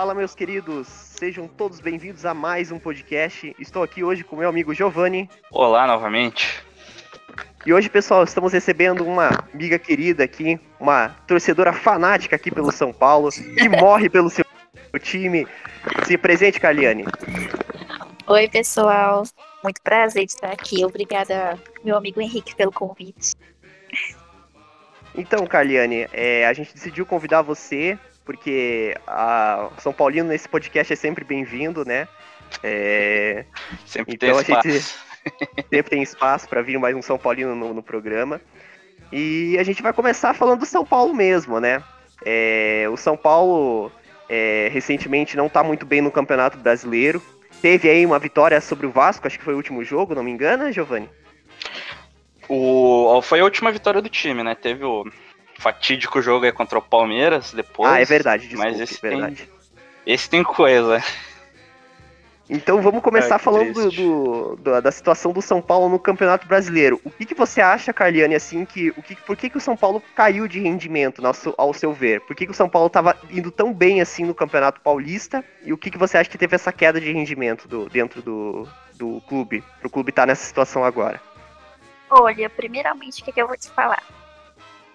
Fala, meus queridos, sejam todos bem-vindos a mais um podcast. Estou aqui hoje com meu amigo Giovanni. Olá novamente. E hoje, pessoal, estamos recebendo uma amiga querida aqui, uma torcedora fanática aqui pelo São Paulo, que morre pelo seu time. Se presente, Caliane. Oi, pessoal. Muito prazer de estar aqui. Obrigada, meu amigo Henrique, pelo convite. Então, Caliane, é, a gente decidiu convidar você, porque a São Paulino nesse podcast é sempre bem-vindo, né? É, Sempre então a tem espaço. gente sempre tem espaço para vir mais um São Paulino no, no programa. E a gente vai começar falando do São Paulo mesmo, né? É, o São Paulo é, recentemente não tá muito bem no Campeonato Brasileiro. Teve aí uma vitória sobre o Vasco, acho que foi o último jogo, não me engano, Giovanni? O, foi a última vitória do time, né? Teve o fatídico jogo aí contra o Palmeiras depois. ah, é verdade, desculpe, mas esse é verdade. tem, esse tem coisa. Então vamos começar falando do, triste. do- da, da situação do São Paulo no Campeonato Brasileiro. O que, que você acha, Carliane, assim, que, o que por que, que o São Paulo caiu de rendimento ao seu, ao seu ver? Por que, que o São Paulo estava indo tão bem assim no Campeonato Paulista? E o que, que você acha que teve essa queda de rendimento do- dentro do, do clube? Pro clube estar nessa situação agora? Olha, primeiramente, o que, que eu vou te falar?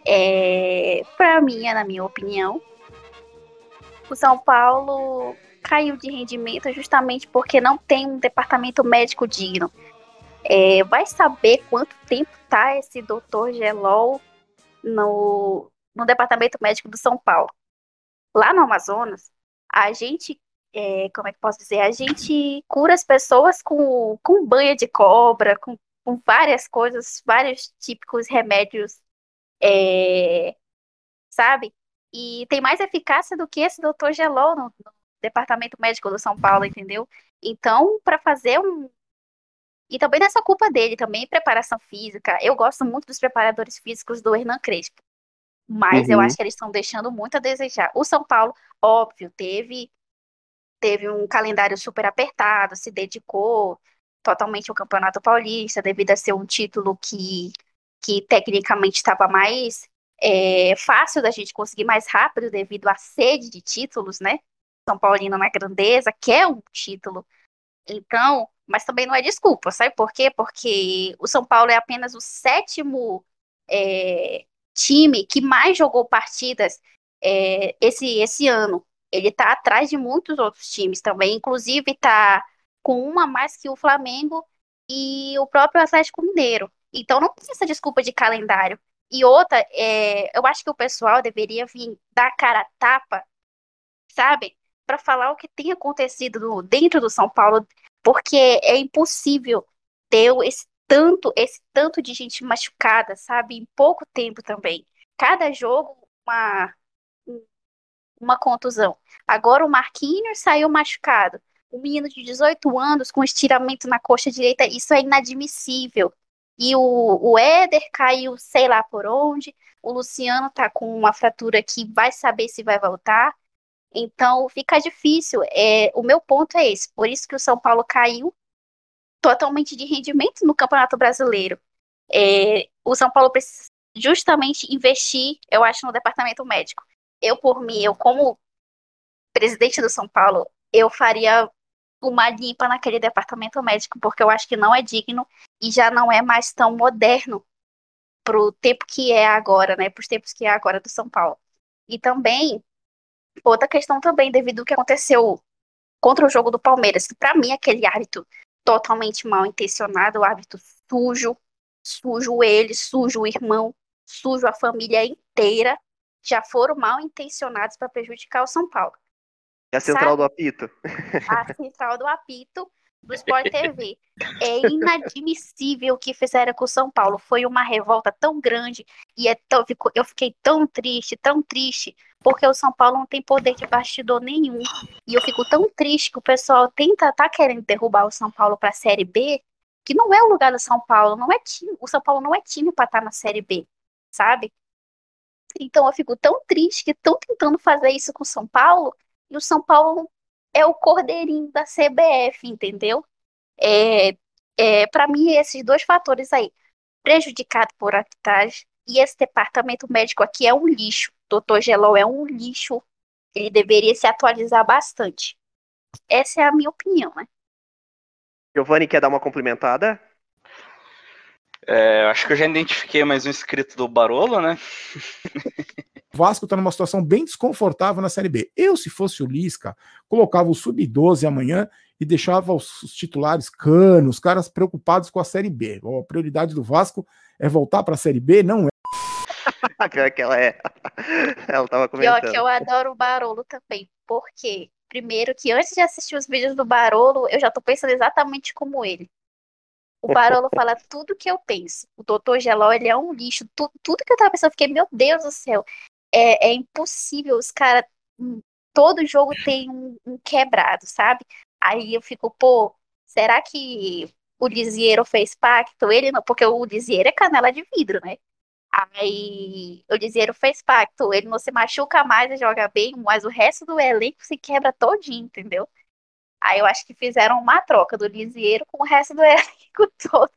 É, pra mim, na minha opinião, o São Paulo caiu de rendimento justamente porque não tem um departamento médico digno. É, vai saber quanto tempo tá esse doutor Gelol no, no departamento médico do São Paulo. Lá no Amazonas, a gente, é, como é que posso dizer? A gente cura as pessoas com, com banha de cobra, com com várias coisas, vários típicos remédios, é, sabe? E tem mais eficácia do que esse doutor Gelol no, no departamento médico do São Paulo, entendeu? Então, para fazer um. E também nessa culpa dele, também preparação física. Eu gosto muito dos preparadores físicos do Hernan Crespo. Mas eu Uhum. acho que eles estão deixando muito a desejar. O São Paulo, óbvio, teve teve um calendário super apertado, se dedicou totalmente ao Campeonato Paulista, devido a ser um título que, que tecnicamente estava mais é, fácil da gente conseguir mais rápido devido à sede de títulos, né? São Paulino na grandeza, quer um título. Então, mas também não é desculpa, sabe por quê? Porque o São Paulo é apenas o sétimo é, time que mais jogou partidas é, esse, esse ano. Ele está atrás de muitos outros times também, inclusive está com uma mais que o Flamengo e o próprio Atlético Mineiro. Então não tem essa desculpa de calendário. E outra, é, eu acho que o pessoal deveria vir dar cara a tapa, sabe? Para falar o que tem acontecido dentro do São Paulo, porque é impossível ter esse tanto, esse tanto de gente machucada, sabe? Em pouco tempo também. Cada jogo, uma, uma contusão. Agora o Marquinhos saiu machucado. Um menino de 18 anos com estiramento na coxa direita, isso é inadmissível. E o, o Éder caiu, sei lá por onde. O Luciano tá com uma fratura que vai saber se vai voltar. Então fica difícil. É, o meu ponto é esse. Por isso que o São Paulo caiu totalmente de rendimento no Campeonato Brasileiro. É, o São Paulo precisa justamente investir, eu acho, no departamento médico. Eu, por mim, eu como presidente do São Paulo, eu faria uma limpa naquele departamento médico, porque eu acho que não é digno e já não é mais tão moderno pro tempo que é agora, né? Para os tempos que é agora do São Paulo. E também, outra questão também, devido ao que aconteceu contra o jogo do Palmeiras, que para mim aquele árbitro totalmente mal intencionado, o árbitro sujo, sujo ele, sujo o irmão, sujo a família inteira, já foram mal intencionados para prejudicar o São Paulo E a central Sabe? do apito? a central do apito do Sport TV. É inadmissível o que fizeram com o São Paulo. Foi uma revolta tão grande e é tão, eu fiquei tão triste, tão triste, porque o São Paulo não tem poder de bastidor nenhum. E eu fico tão triste que o pessoal tenta tá querendo derrubar o São Paulo para a Série B, que não é o lugar do São Paulo, não é time, o São Paulo não é time para estar na Série B, sabe? Então eu fico tão triste que estão tentando fazer isso com o São Paulo e o São Paulo é o cordeirinho da CBF, entendeu? É, é, para mim, esses dois fatores aí, prejudicado por arbitragem e esse departamento médico aqui é um lixo. Doutor Gelol é um lixo Ele deveria se atualizar bastante. Essa é a minha opinião, né? Giovanni quer dar uma complementada? É, acho que eu já identifiquei mais um inscrito do Barolo, né? O Vasco está numa situação bem desconfortável na Série B. Eu, se fosse o Lisca, colocava o Sub-12 amanhã e deixava os, titulares canos, os caras preocupados com a Série B. A prioridade do Vasco é voltar para a Série B? Não é. Pior que ela é. ela tava comentando. Pior que eu adoro o Barolo também. Porque, primeiro, que antes de assistir os vídeos do Barolo, eu já tô pensando exatamente como ele. O Barolo fala tudo que eu penso. O Dr. Geló, ele é um lixo. Tu, tudo que eu tava pensando, eu fiquei, meu Deus do céu. É, é impossível. Os caras. Todo jogo tem um, um, quebrado, sabe? Aí eu fico, pô, será que o Lisieiro fez pacto? Ele não, porque o Lisieiro é canela de vidro, né? Aí o Lisieiro fez pacto. Ele não se machuca mais e joga bem, mas o resto do elenco se quebra todinho, entendeu? Aí eu acho que fizeram uma troca do Lisieiro com o resto do elenco todo.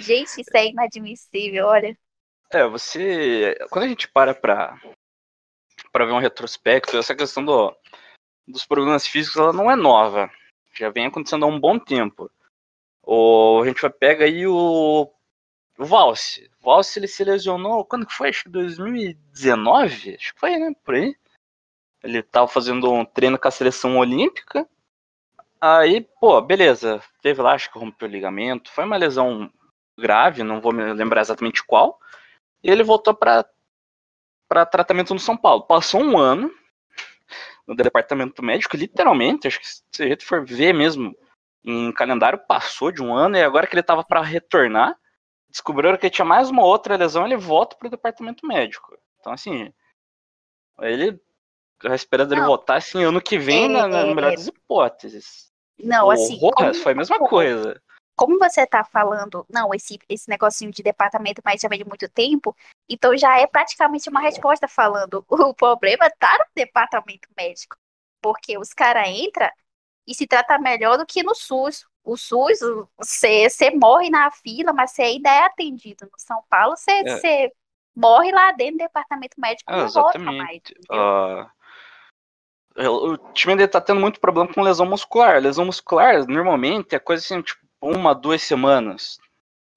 Gente, isso é inadmissível, olha. É, você. Quando a gente para pra, pra ver um retrospecto, essa questão do, dos problemas físicos ela não é nova. Já vem acontecendo há um bom tempo. O, a gente vai pega aí o, o Valse. O Valse ele se lesionou. Quando que foi? Acho que 2019? Acho que foi, né? Por aí. Ele tava fazendo um treino com a seleção olímpica. Aí, pô, beleza. Teve lá, acho que rompeu o ligamento. Foi uma lesão grave, não vou me lembrar exatamente qual. E ele voltou para tratamento no São Paulo. Passou um ano no departamento médico, literalmente, acho que se a gente for ver mesmo em calendário, passou de um ano e agora que ele estava para retornar, descobriram que tinha mais uma outra lesão, ele volta para o departamento médico. Então, assim, ele esperando ele voltar assim ano que vem, é, na, na melhor das hipóteses. Não, o assim. Rojas foi a mesma coisa. Como você tá falando, não, esse, esse negocinho de departamento mais já vem de muito tempo, então já é praticamente uma resposta falando. O problema tá no departamento médico. Porque os caras entram e se trata melhor do que no SUS. O SUS, você morre na fila, mas você ainda é atendido. No São Paulo, você é. morre lá dentro do departamento médico e não volta mais. Uh, o time dele tá tendo muito problema com lesão muscular. Lesão muscular, normalmente, é coisa assim, tipo, uma, duas semanas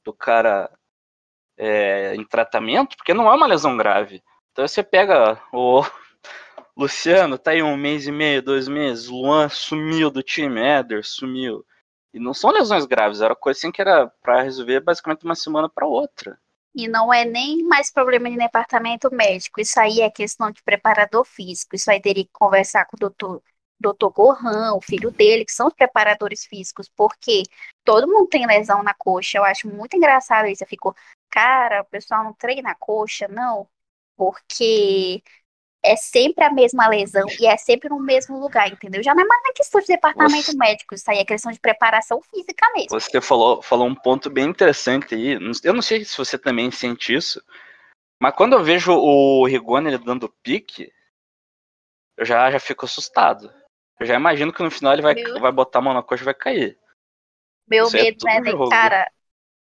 do cara é, em tratamento, porque não é uma lesão grave. Então você pega o Luciano, tá aí um mês e meio, dois meses, Luan sumiu do time, Éder sumiu. E não são lesões graves, era coisa assim que era para resolver basicamente uma semana para outra. E não é nem mais problema de departamento médico. Isso aí é questão de preparador físico. Isso aí teria que conversar com o doutor, doutor Gohan, o filho dele, que são os preparadores físicos, porque todo mundo tem lesão na coxa. Eu acho muito engraçado isso. Eu fico, cara, o pessoal não treina a coxa, não. Porque é sempre a mesma lesão e é sempre no mesmo lugar, entendeu? Já não é mais na questão de departamento você... médico, isso aí é questão de preparação física mesmo. Você falou, falou um ponto bem interessante aí. Eu não sei se você também sente isso, mas quando eu vejo o Rigoni dando pique, eu já, já fico assustado. Eu já imagino que no final ele vai, meu... vai botar a mão na coxa e vai cair. Meu isso é medo, é né, cara?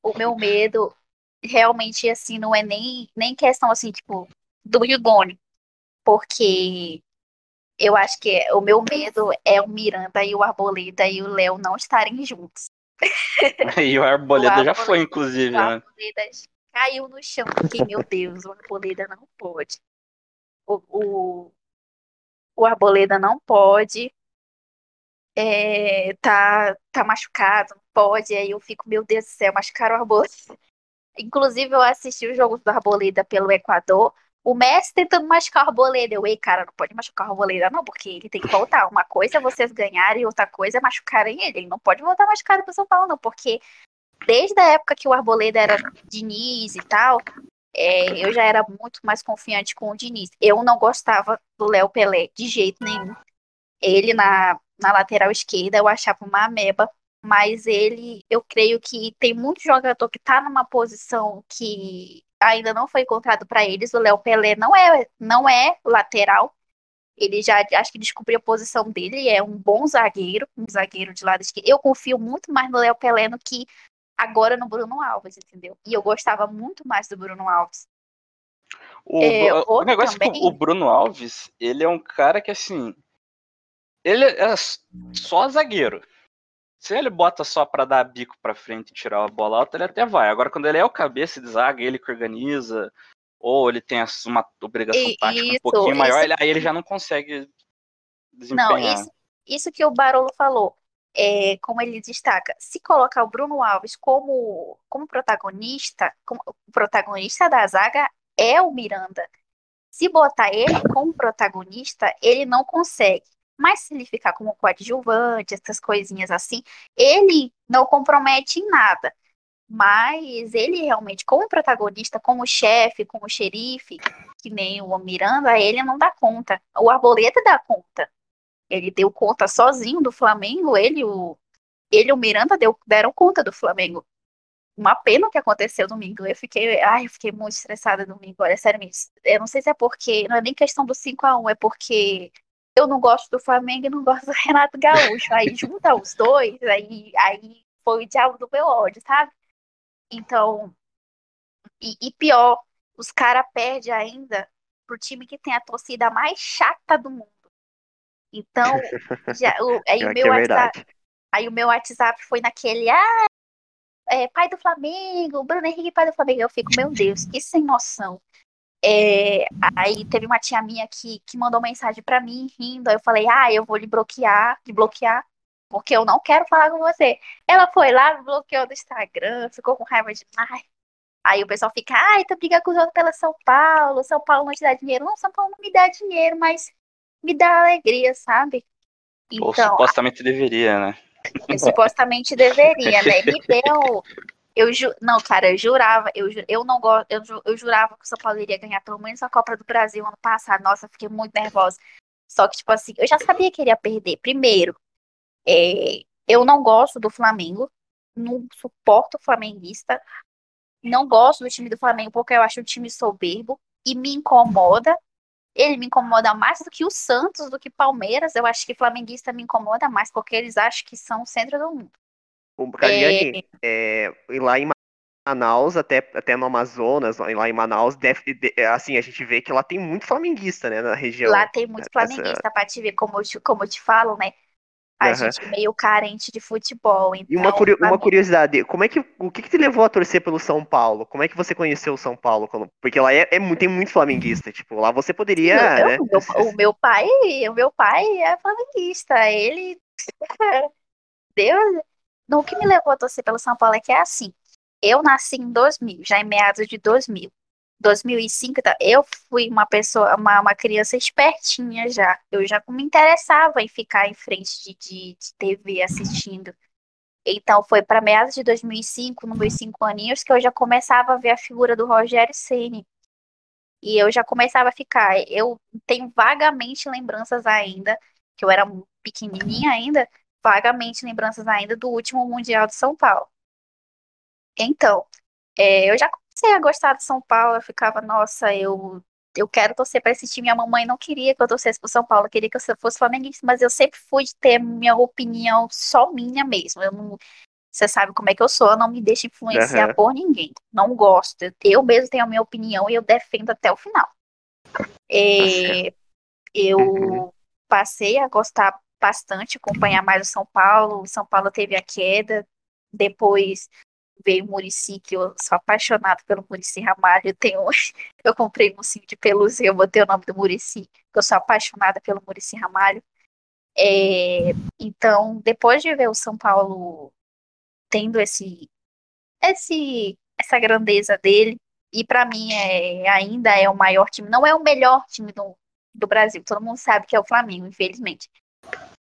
O meu medo realmente, assim, não é nem, nem questão, assim, tipo, do Rigoni porque eu acho que o meu medo é o Miranda e o Arboleda e o Léo não estarem juntos. e o Arboleda, o já foi, inclusive, o né? Arboleda caiu no chão, porque, meu Deus, o Arboleda não pode. O, o, o Arboleda não pode. É, tá, tá machucado, não pode. Aí eu fico, meu Deus do céu, machucaram o Arboleda. Inclusive, eu assisti os jogos do Arboleda pelo Equador. O Messi tentando machucar o Arboleda. Eu, ei, cara, não pode machucar o Arboleda, não, porque ele tem que voltar. Uma coisa é vocês ganharem, outra coisa é machucarem ele. Ele não pode voltar machucado pro São Paulo, não, porque desde a época que o Arboleda era Diniz e tal, é, eu já era muito mais confiante com o Diniz. Eu não gostava do Léo Pelé de jeito nenhum. Ele na, na lateral esquerda eu achava uma ameba, mas ele, eu creio que tem muito jogador que tá numa posição que ainda não foi encontrado para eles. O Léo Pelé não é, não é lateral. Ele já acho que descobriu a posição dele, é um bom zagueiro, um zagueiro de lado esquerdo. Eu confio muito mais no Léo Pelé do que agora no Bruno Alves, entendeu? E eu gostava muito mais do Bruno Alves. O, É, o negócio é que também- o Bruno Alves, ele é um cara que assim. Ele é só zagueiro. Se ele bota só pra dar bico pra frente e tirar a bola alta, ele até vai. Agora, quando ele é o cabeça de zaga, ele que organiza, ou ele tem uma obrigação E- tática um isso, pouquinho maior, ele- aí ele já não consegue Não, desempenhar. isso, isso que o Barolo falou, é, como ele destaca, se colocar o Bruno Alves como, como protagonista, como, o protagonista da zaga é o Miranda. Se botar ele como protagonista, ele não consegue. Mas se ele ficar como coadjuvante, essas coisinhas assim, ele não compromete em nada. Mas ele realmente, como protagonista, como chefe, como xerife, que nem o Miranda, ele não dá conta. O Arboleda dá conta. Ele deu conta sozinho do Flamengo, ele o ele e o Miranda deu, deram conta do Flamengo. Uma pena o que aconteceu domingo. Eu fiquei, ai, eu fiquei muito estressada domingo, olha, sério mesmo. Eu não sei se é porque, não é nem questão do 5 a 1 é porque eu não gosto do Flamengo e não gosto do Renato Gaúcho. Aí junta os dois, aí, aí foi o diabo do meu ódio, sabe? Então, e, e pior, os caras perdem ainda pro time que tem a torcida mais chata do mundo. Então, já, o, aí, o que meu é WhatsApp, aí o meu WhatsApp foi naquele, ah, é, pai do Flamengo, Bruno Henrique, pai do Flamengo. Eu fico, meu Deus, que sem noção. É, aí teve uma tia minha que, que mandou mensagem pra mim, rindo. Aí eu falei, ah, eu vou lhe bloquear, lhe bloquear, porque eu não quero falar com você. Ela foi lá, me bloqueou do Instagram, ficou com raiva demais. Aí o pessoal fica, ai, tu briga com os outros pela São Paulo, São Paulo não te dá dinheiro. Não, São Paulo não me dá dinheiro, mas me dá alegria, sabe? Ou Então, supostamente deveria, né? eu supostamente deveria, né? Me deu. Eu ju... Não, cara, eu jurava, eu, ju- eu não gosto, eu, ju- eu jurava que o São Paulo iria ganhar pelo menos a Copa do Brasil ano passado. Nossa, fiquei muito nervosa. Só que, tipo assim, eu já sabia que iria perder. Primeiro, é, eu não gosto do Flamengo, não suporto flamenguista, não gosto do time do Flamengo porque eu acho o time soberbo e me incomoda. Ele me incomoda mais do que o Santos, do que Palmeiras. Eu acho que flamenguista me incomoda mais porque eles acham que são o centro do mundo. O Cariani, é, e lá em Manaus, até, até no Amazonas, lá em Manaus, deve, de- assim, a gente vê que lá tem muito flamenguista, né, na região. Lá tem muito essa- flamenguista pra te ver, como eu te, como eu te falo, né? A Aham. gente é meio carente de futebol. E Então, uma, curio- o uma curiosidade, como é que, o que, que te levou a torcer pelo São Paulo? Como é que você conheceu o São Paulo? porque lá é, é tem muito flamenguista, tipo, lá você poderia, né? meu, o meu pai, o meu pai é flamenguista. Ele Deus, no o que me levou a torcer pelo São Paulo é que é assim. Eu nasci em 2000, já em meados de 2000. 2005, tá? eu fui uma pessoa, uma, uma criança espertinha já. Eu já me interessava em ficar em frente de, de, de TV assistindo. Então foi para meados de 2005, nos meus cinco aninhos, que eu já começava a ver a figura do Rogério Ceni. E eu já começava a ficar. Eu tenho vagamente lembranças ainda, que eu era pequenininha ainda, vagamente lembranças ainda do último Mundial de São Paulo. Então, é, eu já comecei a gostar de São Paulo, eu ficava, nossa, eu, eu quero torcer para esse time. Minha mamãe não queria que eu torcesse pro São Paulo, queria que eu fosse flamenguista, mas eu sempre fui de ter minha opinião só minha mesmo. Eu não, você sabe como é que eu sou, eu não me deixo influenciar Aham. por ninguém. Não gosto. Eu mesmo tenho a minha opinião e eu defendo até o final. É, eu Uhum. passei a gostar bastante, acompanhar mais o São Paulo. O São Paulo teve a queda, depois veio o Murici, que eu sou apaixonada pelo Murici Ramalho. Eu tenho, eu comprei um ursinho de pelúcia eu botei o nome do Murici, que eu sou apaixonada pelo Murici Ramalho. É, então, depois de ver o São Paulo tendo esse, esse, essa grandeza dele, e para mim é, ainda é o maior time, não é o melhor time do, do Brasil, todo mundo sabe que é o Flamengo, infelizmente.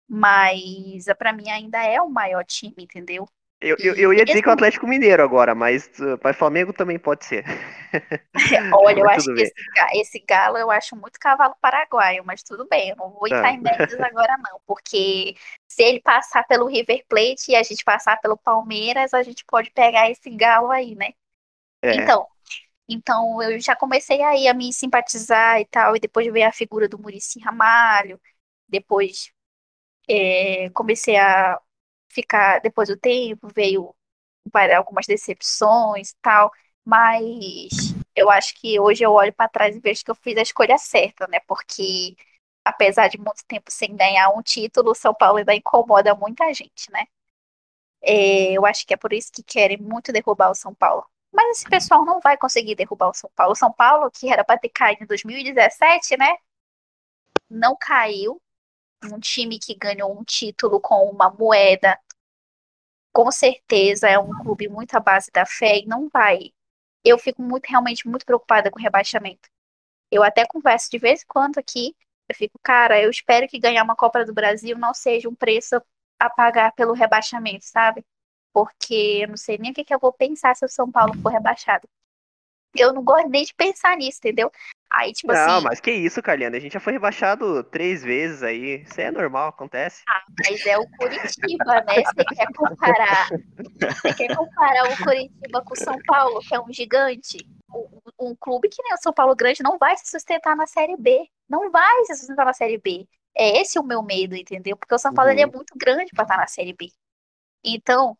Mas para mim ainda é o maior time, entendeu? Eu, eu, eu ia dizer que o Esse- Atlético Mineiro agora, mas uh, para Flamengo também pode ser. Olha, eu acho que esse, esse galo eu acho muito cavalo paraguaio, mas tudo bem, eu não vou entrar Tá. em méritos agora não, porque se ele passar pelo River Plate e a gente passar pelo Palmeiras, a gente pode pegar esse galo aí, né? É. Então, então eu já comecei aí a me simpatizar e tal, e depois veio a figura do Muricy Ramalho, depois é, comecei a ficar, depois do tempo, veio várias- algumas decepções e tal, mas eu acho que hoje eu olho para trás e vejo que eu fiz a escolha certa, né? Porque apesar de muito tempo sem ganhar um título, o São Paulo ainda incomoda muita gente, né? É, eu acho que é por isso que querem muito derrubar o São Paulo. Mas esse pessoal não vai conseguir derrubar o São Paulo. O São Paulo, que era para ter caído em 2017, né? Não caiu. Um time que ganhou um título com uma moeda. Com certeza é um clube muito à base da fé e não vai. Eu fico muito, realmente muito preocupada com o rebaixamento. Eu até converso de vez em quando aqui. Eu fico, cara, eu espero que ganhar uma Copa do Brasil não seja um preço a pagar pelo rebaixamento, sabe? Porque eu não sei nem o que, que eu vou pensar se o São Paulo for rebaixado. Eu não gosto nem de pensar nisso, entendeu? Aí, tipo não, assim. mas que isso, Caliana? A gente já foi rebaixado três vezes aí. Isso é normal, acontece. Ah, mas é o Curitiba, né? Você quer comparar. Você quer comparar o Curitiba com o São Paulo, que é um gigante? Um, um clube que nem o São Paulo Grande não vai se sustentar na Série B. Não vai se sustentar na Série B. É esse o meu medo, entendeu? Porque o São Paulo uhum. é uhum. muito grande para estar na Série B. Então.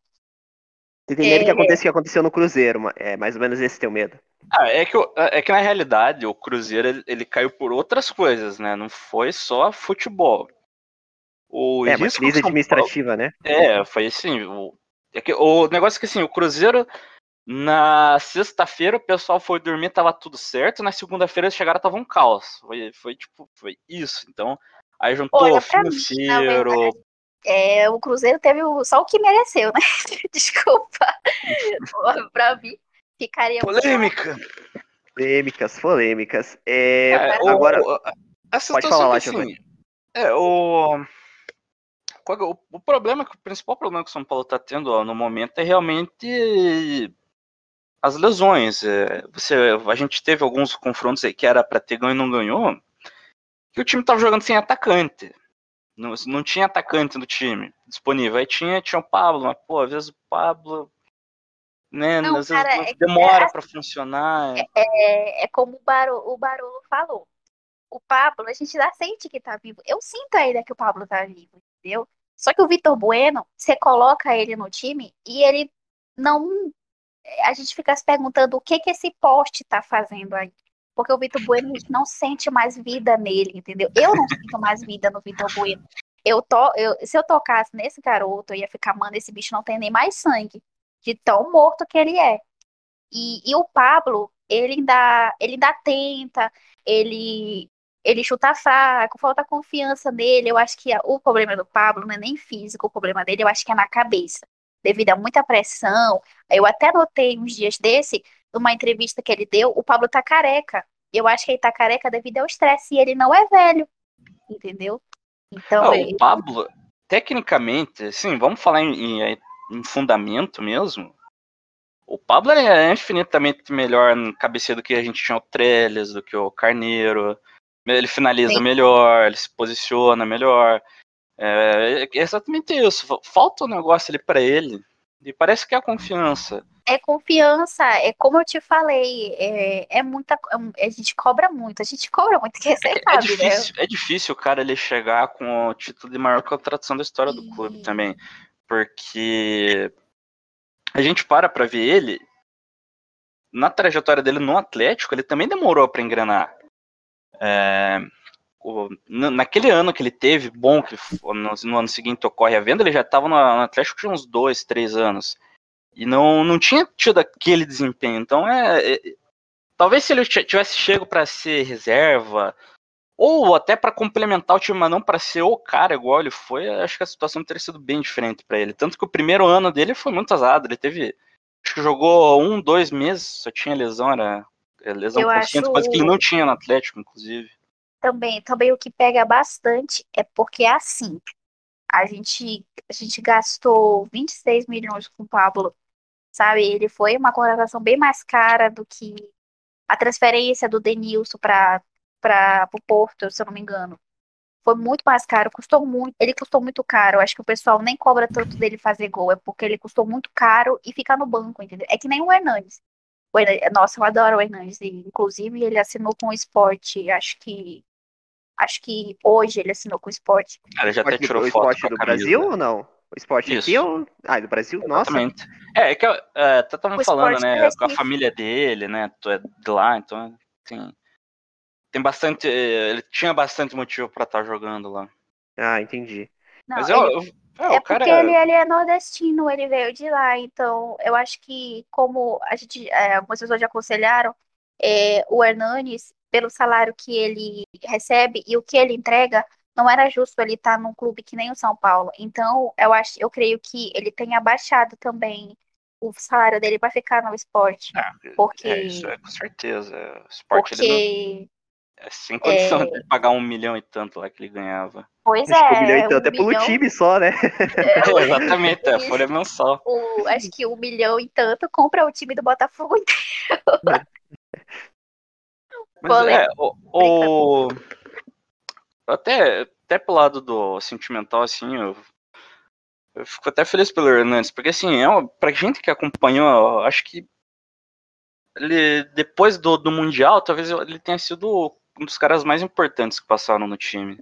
Você tem medo é... que aconteça o que aconteceu no Cruzeiro, é mais ou menos esse teu medo. Ah, é que, é que na realidade o Cruzeiro ele, ele caiu por outras coisas, né? Não foi só futebol. O é, uma crise administrativa, Paulo, né? É, foi assim. O, é que, o negócio é que assim, o Cruzeiro, na sexta-feira o pessoal foi dormir, tava tudo certo, na segunda-feira eles chegaram, tava um caos. Foi, foi tipo, foi isso. Então, Aí juntou Olha, financeiro. Mim, é, o Cruzeiro teve só o que mereceu, né? Desculpa. pra mim, ficaria. Polêmica. Polêmicas, polêmicas. É, é, agora. O, pode falar lá, assim, É, o. O, o problema, o principal problema que o São Paulo está tendo ó, no momento é realmente as lesões. É, você, a gente teve alguns confrontos aí que era para ter ganho e não ganhou que o time estava jogando sem atacante. Não, não tinha atacante no time disponível. Aí tinha, tinha o Pablo, mas, pô, às vezes o Pablo. Né, não, às cara, vezes é demora é, para funcionar. É, é, é, como o Barolo, o Barolo falou. O Pablo, a gente já sente que tá vivo. Eu sinto ainda que o Pablo tá vivo, entendeu? Só que o Vitor Bueno, você coloca ele no time e ele não. A gente fica se perguntando o que que esse poste tá fazendo aí. Porque o Vitor Bueno, não sente mais vida nele, entendeu? Eu não sinto mais vida no Vitor Bueno. Eu to, eu, se eu tocasse nesse garoto, eu ia ficar, mano, esse bicho não tem nem mais sangue. De tão morto que ele é. E, e o Pablo, ele ainda, ele ainda tenta, ele, ele chuta fraco, falta confiança nele. Eu acho que o problema do Pablo não é nem físico, o problema dele eu acho que é na cabeça. Devido a muita pressão. Eu até notei uns dias desse numa entrevista que ele deu, o Pablo tá careca. Eu acho que ele tá careca devido ao estresse e ele não é velho. Entendeu? Então. Ah, ele... O Pablo, tecnicamente, assim, vamos falar em, em, em fundamento mesmo. O Pablo é infinitamente melhor no cabeceio do que a gente tinha o Trellis, do que o Carneiro. Ele finaliza Sim. melhor, ele se posiciona melhor. É, é exatamente isso. Falta um negócio ali para ele. E parece que é a confiança é confiança, é como eu te falei, é, é muita. É, a gente cobra muito, a gente cobra muito, que você é, sabe, é difícil, né? É difícil o cara ele chegar com o título de maior contratação da história do clube também. Porque a gente para pra ver ele. Na trajetória dele no Atlético, ele também demorou para engrenar. É, naquele ano que ele teve, bom, que no, no, ano seguinte ocorre a venda, ele já estava no, no Atlético de uns dois, três anos. E não, não tinha tido aquele desempenho. Então é. é talvez se ele tivesse chego para ser reserva, ou até para complementar o time, mas não para ser o cara igual ele foi, acho que a situação teria sido bem diferente para ele. Tanto que o primeiro ano dele foi muito azado. Ele teve. Acho que jogou um, dois meses, só tinha lesão, era é, lesão Eu consciente, coisa que ele não tinha no Atlético, inclusive. Também, também o que pega bastante é porque é assim. A gente, a gente gastou 26 milhões com o Pablo sabe? Ele foi uma contratação bem mais cara do que a transferência do Denilson para o Porto, se eu não me engano. Foi muito mais caro, custou muito. Ele custou muito caro. Acho que o pessoal nem cobra tanto dele fazer gol, é porque ele custou muito caro e fica no banco, entendeu? É que nem o Hernandes. O Hernandes nossa, eu adoro o Hernandes. Inclusive, ele assinou com o esporte, acho que. Acho que hoje ele assinou com o esporte. Ele já até tirou foto do Brasil ou não? O esporte Isso. aqui ou. Ah, do Brasil? Nossa. Exatamente. É, é que é, tá tava O falando, né, com a Recife. família dele, né, tu é de lá, então tem, tem bastante, eh, ele tinha bastante motivo pra estar jogando lá. Ah, entendi. Não, Mas ele- eu, eu- é, É o cara, porque ele, ele é nordestino, ele veio de lá, então eu acho que como a gente, é, algumas pessoas já aconselharam, é, o Hernanes, pelo salário que ele recebe e o que ele entrega, não era justo ele estar num clube que nem o São Paulo. Então, eu acho, eu creio que ele tenha baixado também o salário dele para ficar no esporte, Ah, porque é, isso é com certeza, o esporte ele não, porque é sem condição é, de pagar um milhão e tanto lá que ele ganhava. pois Acho que um milhão é, e tanto é pelo milhão, time só, né? é, É, exatamente, a isso. folha mensal. o, acho que um milhão e tanto compra o time do Botafogo Mas Polêmico. é, o, o- até, até pro lado do sentimental, assim, eu, eu fico até feliz pelo Hernandes, porque assim, é uma, pra gente que acompanhou, acho que ele, depois do, do Mundial, talvez ele tenha sido um dos caras mais importantes que passaram no time.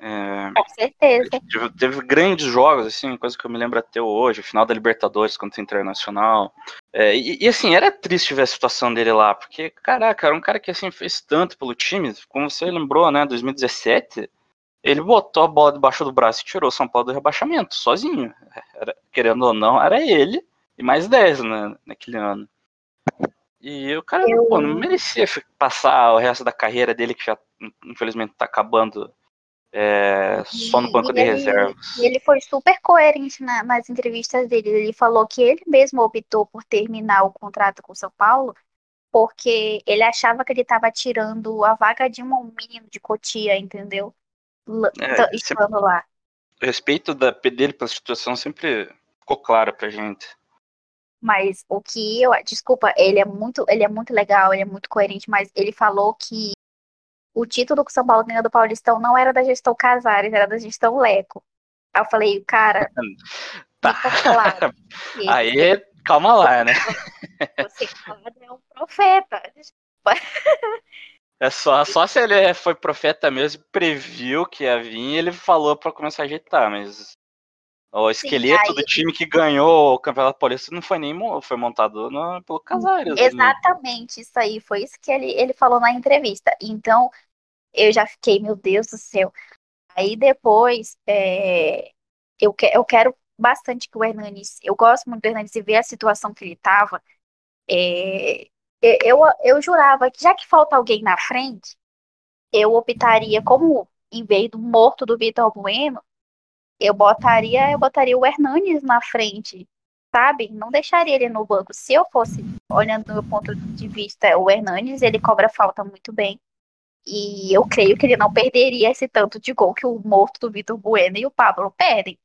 É, Com certeza. teve, teve grandes jogos, assim, coisa que eu me lembro até hoje, o final da Libertadores contra o Internacional. É, e, e, assim, era triste ver a situação dele lá, porque, caraca, era um cara que assim fez tanto pelo time, como você lembrou, né, 2017, ele botou a bola debaixo do braço e tirou o São Paulo do rebaixamento, sozinho. Era- querendo ou não, era ele e mais 10 né, naquele ano. E o cara Eu- pô, não merecia passar o resto da carreira dele, que já infelizmente tá acabando é, só no banco e de ele- reservas. E ele foi super coerente na- nas entrevistas dele. Ele falou que ele mesmo optou por terminar o contrato com o São Paulo porque ele achava que ele estava tirando a vaga de um menino de Cotia, entendeu? L- É, estando lá. O respeito da, dele pela situação sempre ficou claro pra gente. Mas o que eu, desculpa, ele é muito, ele é muito legal, ele é muito coerente, mas ele falou que o título que o São Paulo ganhou do Paulistão não era da gestão Casares, era da gestão Leco. Aí eu falei, cara, Tá. claro. Aí, calma lá, né? Você é um profeta. É só, só se ele foi profeta mesmo previu que ia vir, ele falou pra começar a ajeitar, mas o esqueleto aí- do time que ganhou o Campeonato Paulista não foi nem foi montado no- pelo Casares. né? Exatamente, isso aí. Foi isso que ele, ele falou na entrevista. Então, eu já fiquei, meu Deus do céu. Aí depois, é, eu, que, eu quero bastante que o Hernanes. Eu gosto muito do Hernanes e ver a situação que ele estava. eu, eu jurava que, já que falta alguém na frente, eu optaria, como em vez do morto do Vitor Bueno, eu botaria, eu botaria o Hernanes na frente, sabe? Não deixaria ele no banco. Se eu fosse, olhando do meu ponto de vista, o Hernanes, ele cobra falta muito bem. E eu creio que ele não perderia esse tanto de gol que o morto do Vitor Bueno e o Pablo perdem.